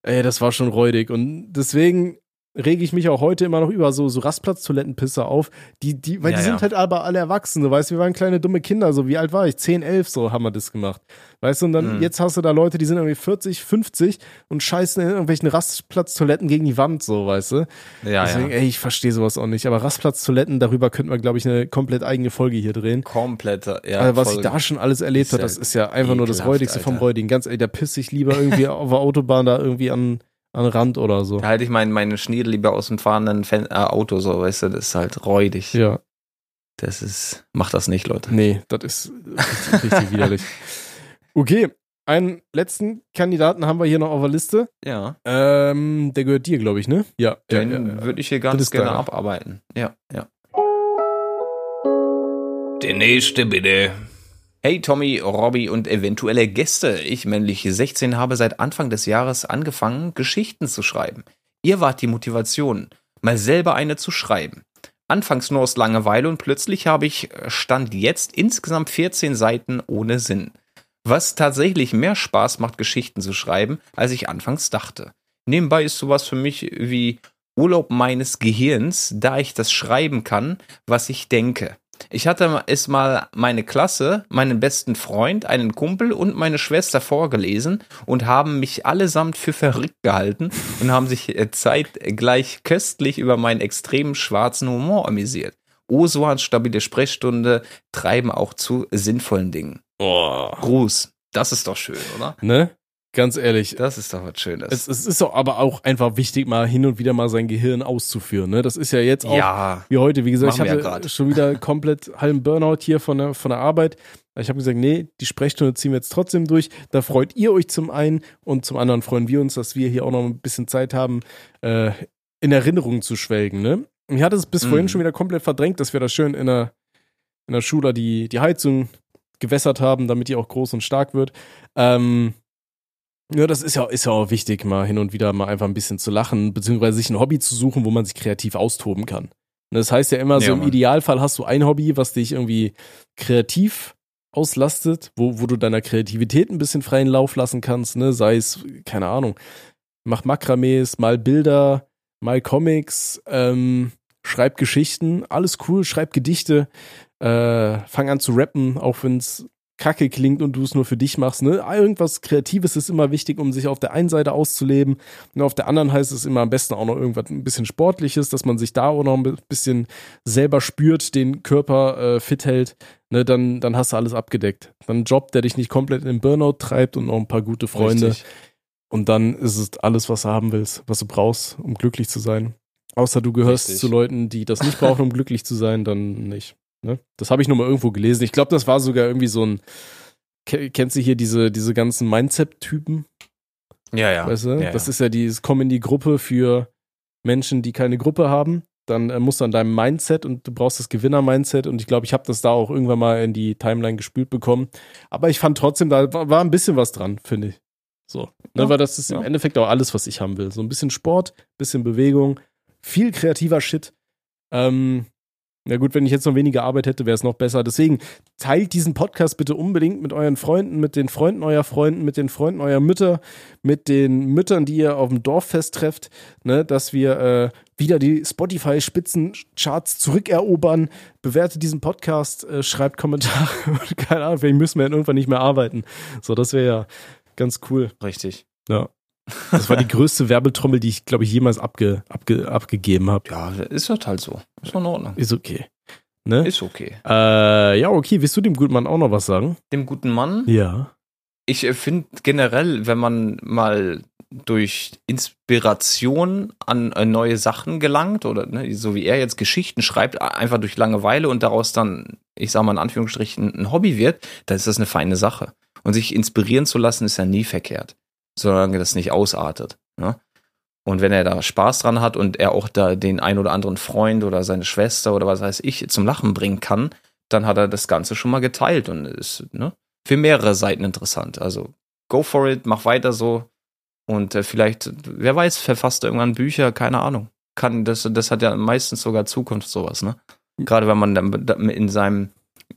Speaker 2: Ey, das war schon räudig. Und deswegen rege ich mich auch heute immer noch über so, so Rastplatztoilettenpisser auf, die, die, weil
Speaker 1: Ja,
Speaker 2: die sind
Speaker 1: ja.
Speaker 2: halt aber alle erwachsen, so, weißt du, wir waren kleine dumme Kinder, so, wie alt war ich? 10, 11, so haben wir das gemacht. Weißt du, und dann,
Speaker 1: Mhm.
Speaker 2: jetzt hast du da Leute, die sind irgendwie 40, 50 und scheißen in irgendwelchen Rastplatztoiletten gegen die Wand, so, weißt du.
Speaker 1: Ja,
Speaker 2: Deswegen,
Speaker 1: ja.
Speaker 2: ey, ich verstehe sowas auch nicht. Aber Rastplatztoiletten, darüber könnten wir, glaube ich, eine komplett eigene Folge hier drehen.
Speaker 1: Komplette, ja.
Speaker 2: also, was ich da schon alles erlebt habe, das ist ja einfach nur das Räudigste vom. Räudigen. Ganz ehrlich, da pisse ich lieber irgendwie auf der Autobahn da irgendwie an, an den Rand oder so.
Speaker 1: Da halte ich mein, meine Schniedel lieber aus dem fahrenden Fen äh, Auto, so, weißt du, das ist halt räudig.
Speaker 2: Ja,
Speaker 1: Das ist, macht das nicht, Leute.
Speaker 2: nee, das ist richtig, richtig widerlich. Okay, einen letzten Kandidaten haben wir hier noch auf der Liste.
Speaker 1: Ja.
Speaker 2: Ähm, der gehört dir, glaube ich, ne? Ja.
Speaker 1: Den
Speaker 2: ja, ja, ja.
Speaker 1: würde ich hier ganz gerne abarbeiten. Ja, ja. Der nächste bitte. Hey Tommy, Robby und eventuelle Gäste. Ich, männlich 16, habe seit Anfang des Jahres angefangen, Geschichten zu schreiben. Ihr wart die Motivation, mal selber eine zu schreiben. Anfangs nur aus Langeweile und plötzlich habe ich äh, Stand jetzt insgesamt 14 Seiten ohne Sinn. Was tatsächlich mehr Spaß macht, Geschichten zu schreiben, als ich anfangs dachte. Nebenbei ist sowas für mich wie Urlaub meines Gehirns, da ich das schreiben kann, was ich denke. Ich hatte es mal meine Klasse, meinen besten Freund, einen Kumpel und meine Schwester vorgelesen und haben mich allesamt für verrückt gehalten und haben sich äh, zeitgleich köstlich über meinen extremen schwarzen Humor amüsiert. Oh, so stabile Sprechstunde treiben auch zu sinnvollen Dingen.
Speaker 2: Oh.
Speaker 1: Gruß. Das ist doch schön, oder?
Speaker 2: Ne? Ganz ehrlich.
Speaker 1: Das ist doch was Schönes.
Speaker 2: Es, es ist doch aber auch einfach wichtig, mal hin und wieder mal sein Gehirn auszuführen. Ne? Das ist ja jetzt auch
Speaker 1: ja,
Speaker 2: wie heute. Wie gesagt, ich hatte
Speaker 1: ja
Speaker 2: schon wieder komplett halben Burnout hier von der, von der Arbeit. Ich habe gesagt, nee, die Sprechstunde ziehen wir jetzt trotzdem durch. Da freut ihr euch zum einen und zum anderen freuen wir uns, dass wir hier auch noch ein bisschen Zeit haben, äh, in Erinnerungen zu schwelgen. Ne? Ich hatte es bis
Speaker 1: Mhm.
Speaker 2: vorhin schon wieder komplett verdrängt, dass wir da schön in der, in der Schule die, die Heizung gewässert haben, damit die auch groß und stark wird. Ähm, ja, das ist ja, ist ja auch wichtig, mal hin und wieder mal einfach ein bisschen zu lachen, beziehungsweise sich ein Hobby zu suchen, wo man sich kreativ austoben kann. Das heißt ja immer, so
Speaker 1: Ja,
Speaker 2: im
Speaker 1: Mann.
Speaker 2: Idealfall hast du ein Hobby, was dich irgendwie kreativ auslastet, wo, wo du deiner Kreativität ein bisschen freien Lauf lassen kannst, ne? Sei es, keine Ahnung, mach Makramees, mal Bilder, mal Comics, ähm, schreib Geschichten, alles cool, schreib Gedichte, äh, fang an zu rappen, auch wenn's kacke klingt und du es nur für dich machst. Ne? Irgendwas Kreatives ist immer wichtig, um sich auf der einen Seite auszuleben. Und auf der anderen heißt es immer am besten auch noch irgendwas ein bisschen Sportliches, dass man sich da auch noch ein bisschen selber spürt, den Körper äh, fit hält. Ne? Dann, dann hast du alles abgedeckt. Dann ein Job, der dich nicht komplett in den Burnout treibt und noch ein paar gute Freunde.
Speaker 1: Richtig.
Speaker 2: Und dann ist es alles, was du haben willst, was du brauchst, um glücklich zu sein. Außer du gehörst
Speaker 1: Richtig.
Speaker 2: zu Leuten, die das nicht brauchen, um glücklich zu sein, dann nicht. Ne? Das habe ich nur mal irgendwo gelesen. Ich glaube, das war sogar irgendwie so ein. Ke- Kennst du hier diese, diese ganzen Mindset-Typen?
Speaker 1: Ja, ja.
Speaker 2: Weißt du?
Speaker 1: ja,
Speaker 2: das
Speaker 1: ja.
Speaker 2: ist ja dieses Komm in die Gruppe für Menschen, die keine Gruppe haben. Dann äh, musst du an deinem Mindset und du brauchst das Gewinner-Mindset. Und ich glaube, ich habe das da auch irgendwann mal in die Timeline gespült bekommen. Aber ich fand trotzdem, da war, war ein bisschen was dran, finde ich. So. Ne,
Speaker 1: Ja,
Speaker 2: weil das ist im. Endeffekt auch alles, was ich haben will. So ein bisschen Sport, bisschen Bewegung, viel kreativer Shit. Ähm, na gut, wenn ich jetzt noch weniger Arbeit hätte, wäre es noch besser. Deswegen teilt diesen Podcast bitte unbedingt mit euren Freunden, mit den Freunden eurer Freunden, mit den Freunden eurer Mütter, mit den Müttern, die ihr auf dem Dorffest trefft, ne, dass wir äh, wieder die Spotify-Spitzencharts zurückerobern. Bewertet diesen Podcast, äh, schreibt Kommentare. Keine Ahnung, vielleicht müssen wir irgendwann nicht mehr arbeiten. So, das wäre ja ganz cool.
Speaker 1: Richtig.
Speaker 2: Ja. Das war die größte Werbetrommel, die ich, glaube ich, jemals abge, abge, abgegeben habe.
Speaker 1: Ja, ist das halt so. Ist doch in Ordnung.
Speaker 2: Ist okay. Ne?
Speaker 1: Ist okay.
Speaker 2: Äh, ja, okay. Willst du dem guten Mann auch noch was sagen?
Speaker 1: Dem guten Mann,
Speaker 2: Ja.
Speaker 1: ich äh, finde generell, wenn man mal durch Inspiration an äh, neue Sachen gelangt oder ne, so wie er jetzt Geschichten schreibt, einfach durch Langeweile und daraus dann, ich sag mal in Anführungsstrichen, ein Hobby wird, dann ist das eine feine Sache. Und sich inspirieren zu lassen, ist ja nie verkehrt, solange das nicht ausartet. Ne? Und wenn er da Spaß dran hat und er auch da den ein oder anderen Freund oder seine Schwester oder was weiß ich zum Lachen bringen kann, dann hat er das Ganze schon mal geteilt und ist ne, für mehrere Seiten interessant. Also go for it, mach weiter so. Und äh, vielleicht, wer weiß, verfasst er irgendwann Bücher, keine Ahnung. Kann, das, das hat ja meistens sogar Zukunft, sowas, ne? Gerade wenn man dann da- in seinem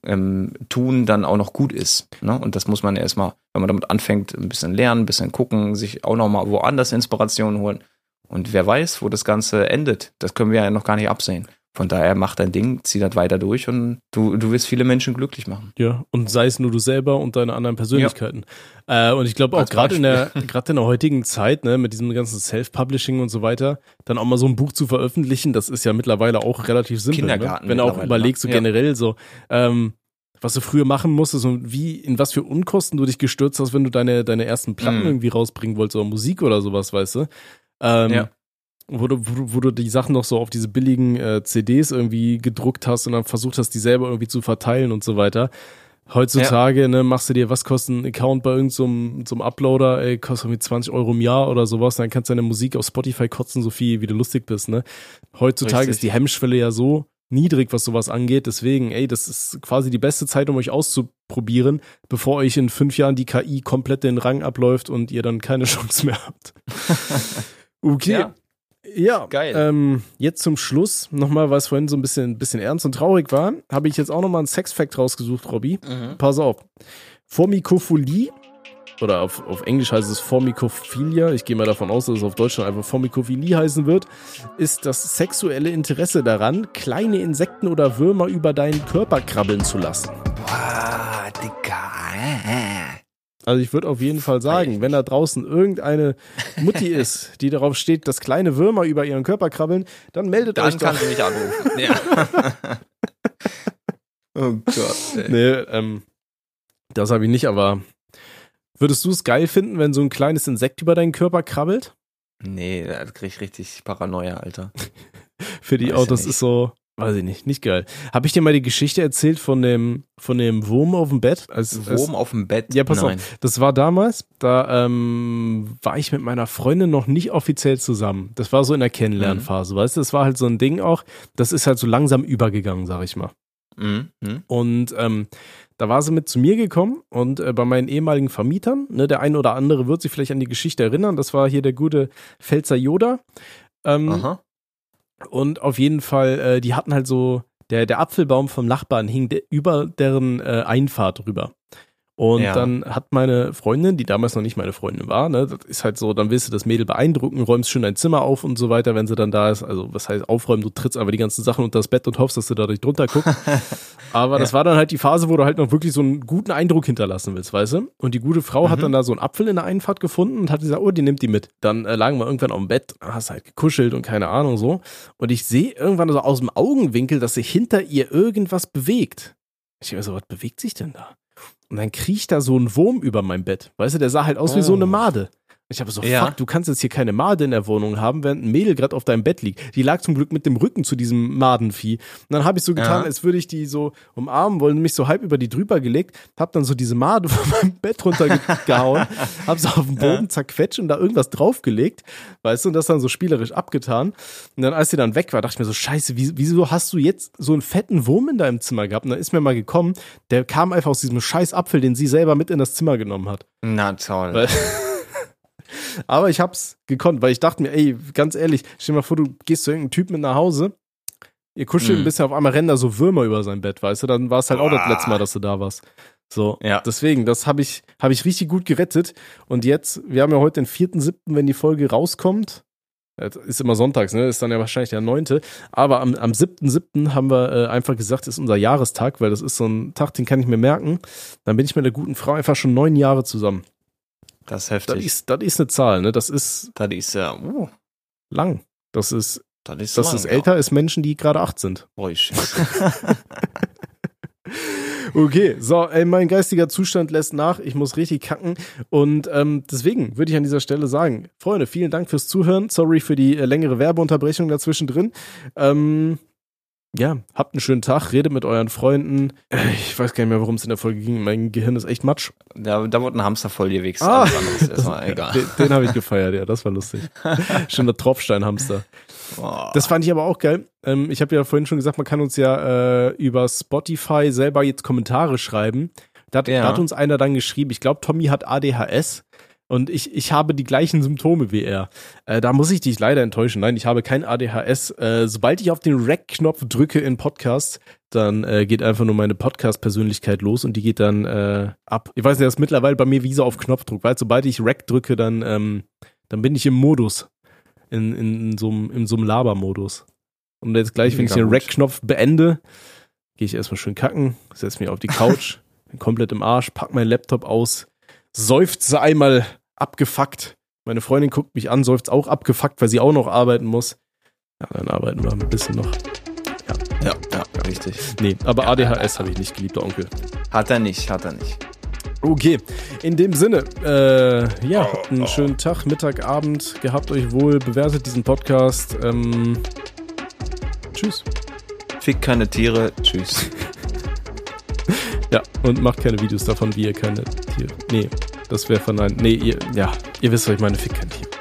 Speaker 1: ähm, Tun dann auch noch gut ist. Ne? Und das muss man erstmal, wenn man damit anfängt, ein bisschen lernen, ein bisschen gucken, sich auch nochmal woanders Inspiration holen. Und wer weiß, wo das Ganze endet. Das können wir ja noch gar nicht absehen. Von daher mach dein Ding, zieh das weiter durch und du, du wirst viele Menschen glücklich machen.
Speaker 2: Ja, und sei es nur du selber und deine anderen Persönlichkeiten. Äh, und ich glaube auch gerade in der in der heutigen Zeit, ne, mit diesem ganzen Self-Publishing und so weiter, dann auch mal so ein Buch zu veröffentlichen, das ist ja mittlerweile auch relativ simpel. Ne?
Speaker 1: Kindergarten
Speaker 2: Wenn du auch
Speaker 1: mittlerweile,
Speaker 2: überlegst, so
Speaker 1: ne? Ja.
Speaker 2: generell so, ähm, was du früher machen musstest und wie, in was für Unkosten du dich gestürzt hast, wenn du deine, deine ersten Platten
Speaker 1: Mhm.
Speaker 2: irgendwie rausbringen wolltest oder Musik oder sowas, weißt du? Ähm,
Speaker 1: Ja.
Speaker 2: Wo du, wo, du, wo du die Sachen noch so auf diese billigen äh, CDs irgendwie gedruckt hast und dann versucht hast, die selber irgendwie zu verteilen und so weiter. Heutzutage, ne, machst du dir, was kostet ein Account bei irgendeinem so einem Uploader, ey, kostet irgendwie 20 Euro im Jahr oder sowas, dann kannst du deine Musik auf Spotify kotzen, so viel, wie du lustig bist, ne? Heutzutage
Speaker 1: Richtig.
Speaker 2: ist die Hemmschwelle ja so niedrig, was sowas angeht. Deswegen, ey, das ist quasi die beste Zeit, um euch auszuprobieren, bevor euch in fünf Jahren die KI komplett den Rang abläuft und ihr dann keine Chance mehr habt. Okay.
Speaker 1: Ja.
Speaker 2: Ja,
Speaker 1: Geil.
Speaker 2: Ähm, jetzt zum Schluss nochmal, weil es vorhin so ein bisschen, bisschen ernst und traurig war, habe ich jetzt auch nochmal einen Sex-Fact rausgesucht, Robby.
Speaker 1: Mhm.
Speaker 2: Pass auf. Formikophilie, oder auf, auf Englisch heißt es Formikophilia, ich gehe mal davon aus, dass es auf Deutschland einfach Formikophilie heißen wird, ist das sexuelle Interesse daran, kleine Insekten oder Würmer über deinen Körper krabbeln zu lassen.
Speaker 1: Boah, Digga. Äh,
Speaker 2: Also ich würde auf jeden Fall sagen, wenn da draußen irgendeine Mutti ist, die darauf steht, dass kleine Würmer über ihren Körper krabbeln, dann meldet euch
Speaker 1: Dann
Speaker 2: doch.
Speaker 1: kann sie mich anrufen. Ja. oh Gott. Ey.
Speaker 2: Nee, ähm, das habe ich nicht, aber würdest du es geil finden, wenn so ein kleines Insekt über deinen Körper krabbelt?
Speaker 1: Nee, da krieg ich richtig Paranoia, Alter.
Speaker 2: Für die
Speaker 1: Weiß
Speaker 2: auch, das ist so, weiß ich nicht, nicht geil. Habe ich dir mal die Geschichte erzählt von dem, von dem Wurm auf dem Bett? Als, als,
Speaker 1: Wurm auf dem Bett?
Speaker 2: Ja, pass
Speaker 1: Nein.
Speaker 2: auf. Das war damals, da ähm, war ich mit meiner Freundin noch nicht offiziell zusammen. Das war so in der Kennenlernphase, weißt du? Das war halt so ein Ding auch. Das ist halt so langsam übergegangen, sag ich mal.
Speaker 1: Mhm. Mhm.
Speaker 2: Und ähm, da war sie mit zu mir gekommen und äh, bei meinen ehemaligen Vermietern, ne, der ein oder andere wird sich vielleicht an die Geschichte erinnern, das war hier der gute Pfälzer Yoda. Ähm,
Speaker 1: Aha.
Speaker 2: und auf jeden Fall, äh, die hatten halt so, der, der Apfelbaum vom Nachbarn hing de über deren äh, Einfahrt rüber. Und
Speaker 1: Ja.
Speaker 2: dann hat meine Freundin, die damals noch nicht meine Freundin war, ne, das ist halt so, dann willst du das Mädel beeindrucken, räumst schön dein Zimmer auf und so weiter, wenn sie dann da ist. Also, was heißt aufräumen? Du trittst aber die ganzen Sachen unter das Bett und hoffst, dass du dadurch drunter guckst. Aber das war dann halt die Phase, wo du halt noch wirklich so einen guten Eindruck hinterlassen willst, weißt du? Und die gute Frau hat
Speaker 1: Mhm.
Speaker 2: dann da so einen Apfel in der Einfahrt gefunden und hat gesagt, oh, die nimmt die mit. Dann äh, lagen wir irgendwann auf dem Bett, hast halt gekuschelt und keine Ahnung so. Und ich sehe irgendwann so aus dem Augenwinkel, dass sich hinter ihr irgendwas bewegt. Ich denke so, was bewegt sich denn da? Und dann kriecht da so ein Wurm über mein Bett. Weißt du, der sah halt aus wie so eine
Speaker 1: Oh.
Speaker 2: Made. Ich habe so,
Speaker 1: Ja.
Speaker 2: fuck, du kannst jetzt hier keine Made in der Wohnung haben, während ein Mädel gerade auf deinem Bett liegt. Die lag zum Glück mit dem Rücken zu diesem Madenvieh. Und dann habe ich so getan,
Speaker 1: Ja.
Speaker 2: als würde ich die so umarmen wollen, mich so halb über die drüber gelegt, hab dann so diese Made von meinem Bett runtergehauen, hab sie auf den Boden zerquetscht und da irgendwas draufgelegt, weißt du, und das dann so spielerisch abgetan. Und dann, als sie dann weg war, dachte ich mir so, scheiße, wie, wieso hast du jetzt so einen fetten Wurm in deinem Zimmer gehabt? Und dann ist mir mal gekommen, der kam einfach aus diesem scheiß Apfel, den sie selber mit in das Zimmer genommen hat.
Speaker 1: Na toll.
Speaker 2: Weil, aber ich hab's gekonnt, weil ich dachte mir, ey, ganz ehrlich, stell dir mal vor, du gehst zu irgendeinem Typen mit nach Hause, ihr kuschelt
Speaker 1: Mhm.
Speaker 2: ein bisschen, auf einmal rennen da so Würmer über sein Bett, weißt du, dann war es halt auch das
Speaker 1: Boah.
Speaker 2: letzte Mal, dass du da warst. So,
Speaker 1: Ja.
Speaker 2: deswegen, das habe ich, hab ich richtig gut gerettet. Und jetzt, wir haben ja heute den 4.7., wenn die Folge rauskommt. Das Ist immer sonntags, ne? Ist dann ja wahrscheinlich der 9. Aber am, am 7.7. haben wir äh, einfach gesagt, ist unser Jahrestag, weil das ist so ein Tag, den kann ich mir merken. Dann bin ich mit der guten Frau einfach schon neun Jahre zusammen.
Speaker 1: Das ist
Speaker 2: Das
Speaker 1: heftig.
Speaker 2: ist, das ist eine Zahl, ne? Das ist
Speaker 1: Das ist ja, uh,
Speaker 2: lang. Das ist,
Speaker 1: das ist
Speaker 2: das
Speaker 1: lang,
Speaker 2: ist älter als Menschen, die gerade acht sind.
Speaker 1: Ja. Boah, ich-
Speaker 2: Okay, so, ey, mein geistiger Zustand lässt nach. Ich muss richtig kacken. Und ähm, deswegen würde ich an dieser Stelle sagen, Freunde, vielen Dank fürs Zuhören. Sorry für die äh, längere Werbeunterbrechung dazwischen drin. Ähm, ja, habt einen schönen Tag, redet mit euren Freunden. Äh, Ich weiß gar nicht mehr, worum es in der Folge ging. Mein Gehirn ist echt matsch.
Speaker 1: da, da wurde ein Hamster voll.
Speaker 2: Ah.
Speaker 1: Ist erstmal egal.
Speaker 2: Den, den habe ich gefeiert, ja, das war lustig. Schöner Tropfsteinhamster.
Speaker 1: Boah.
Speaker 2: Das fand ich aber auch geil. Ähm, ich habe ja vorhin schon gesagt, man kann uns ja äh, über Spotify selber jetzt Kommentare schreiben. Da hat,
Speaker 1: Ja.
Speaker 2: da hat uns einer dann geschrieben, ich glaube, Tommy hat ADHS und ich, ich habe die gleichen Symptome wie er. Äh, da muss ich dich leider enttäuschen. Nein, ich habe kein ADHS. Äh, sobald ich auf den Rec-Knopf drücke in Podcast, dann äh, geht einfach nur meine Podcast-Persönlichkeit los und die geht dann äh, ab. Ich weiß nicht, das ist mittlerweile bei mir wie so auf Knopfdruck, weil sobald ich Rec drücke, dann, ähm, dann bin ich im Modus. In, in, in so einem in so einem Laber-Modus. Und jetzt gleich, wenn ich
Speaker 1: Mega
Speaker 2: den
Speaker 1: gut.
Speaker 2: Rec-Knopf beende, gehe ich erstmal schön kacken, setze mich auf die Couch, bin komplett im Arsch, pack meinen Laptop aus, seufze einmal abgefuckt. Meine Freundin guckt mich an, seufzt auch abgefuckt, weil sie auch noch arbeiten muss. Ja, dann arbeiten wir ein bisschen noch.
Speaker 1: Ja, ja, richtig.
Speaker 2: Nee, aber ADHS habe ich nicht, geliebter Onkel.
Speaker 1: Hat er nicht, hat er nicht.
Speaker 2: Okay, in dem Sinne, äh, ja, habt einen schönen Tag, Mittag, Abend, gehabt euch wohl, bewertet diesen Podcast. Ähm, tschüss.
Speaker 1: Fick keine Tiere. Tschüss.
Speaker 2: Ja, und macht keine Videos davon, wie ihr keine Tiere. Nee, das wäre verneint. Nee, ihr, ja, ihr wisst, was ich meine, fick kein Tier.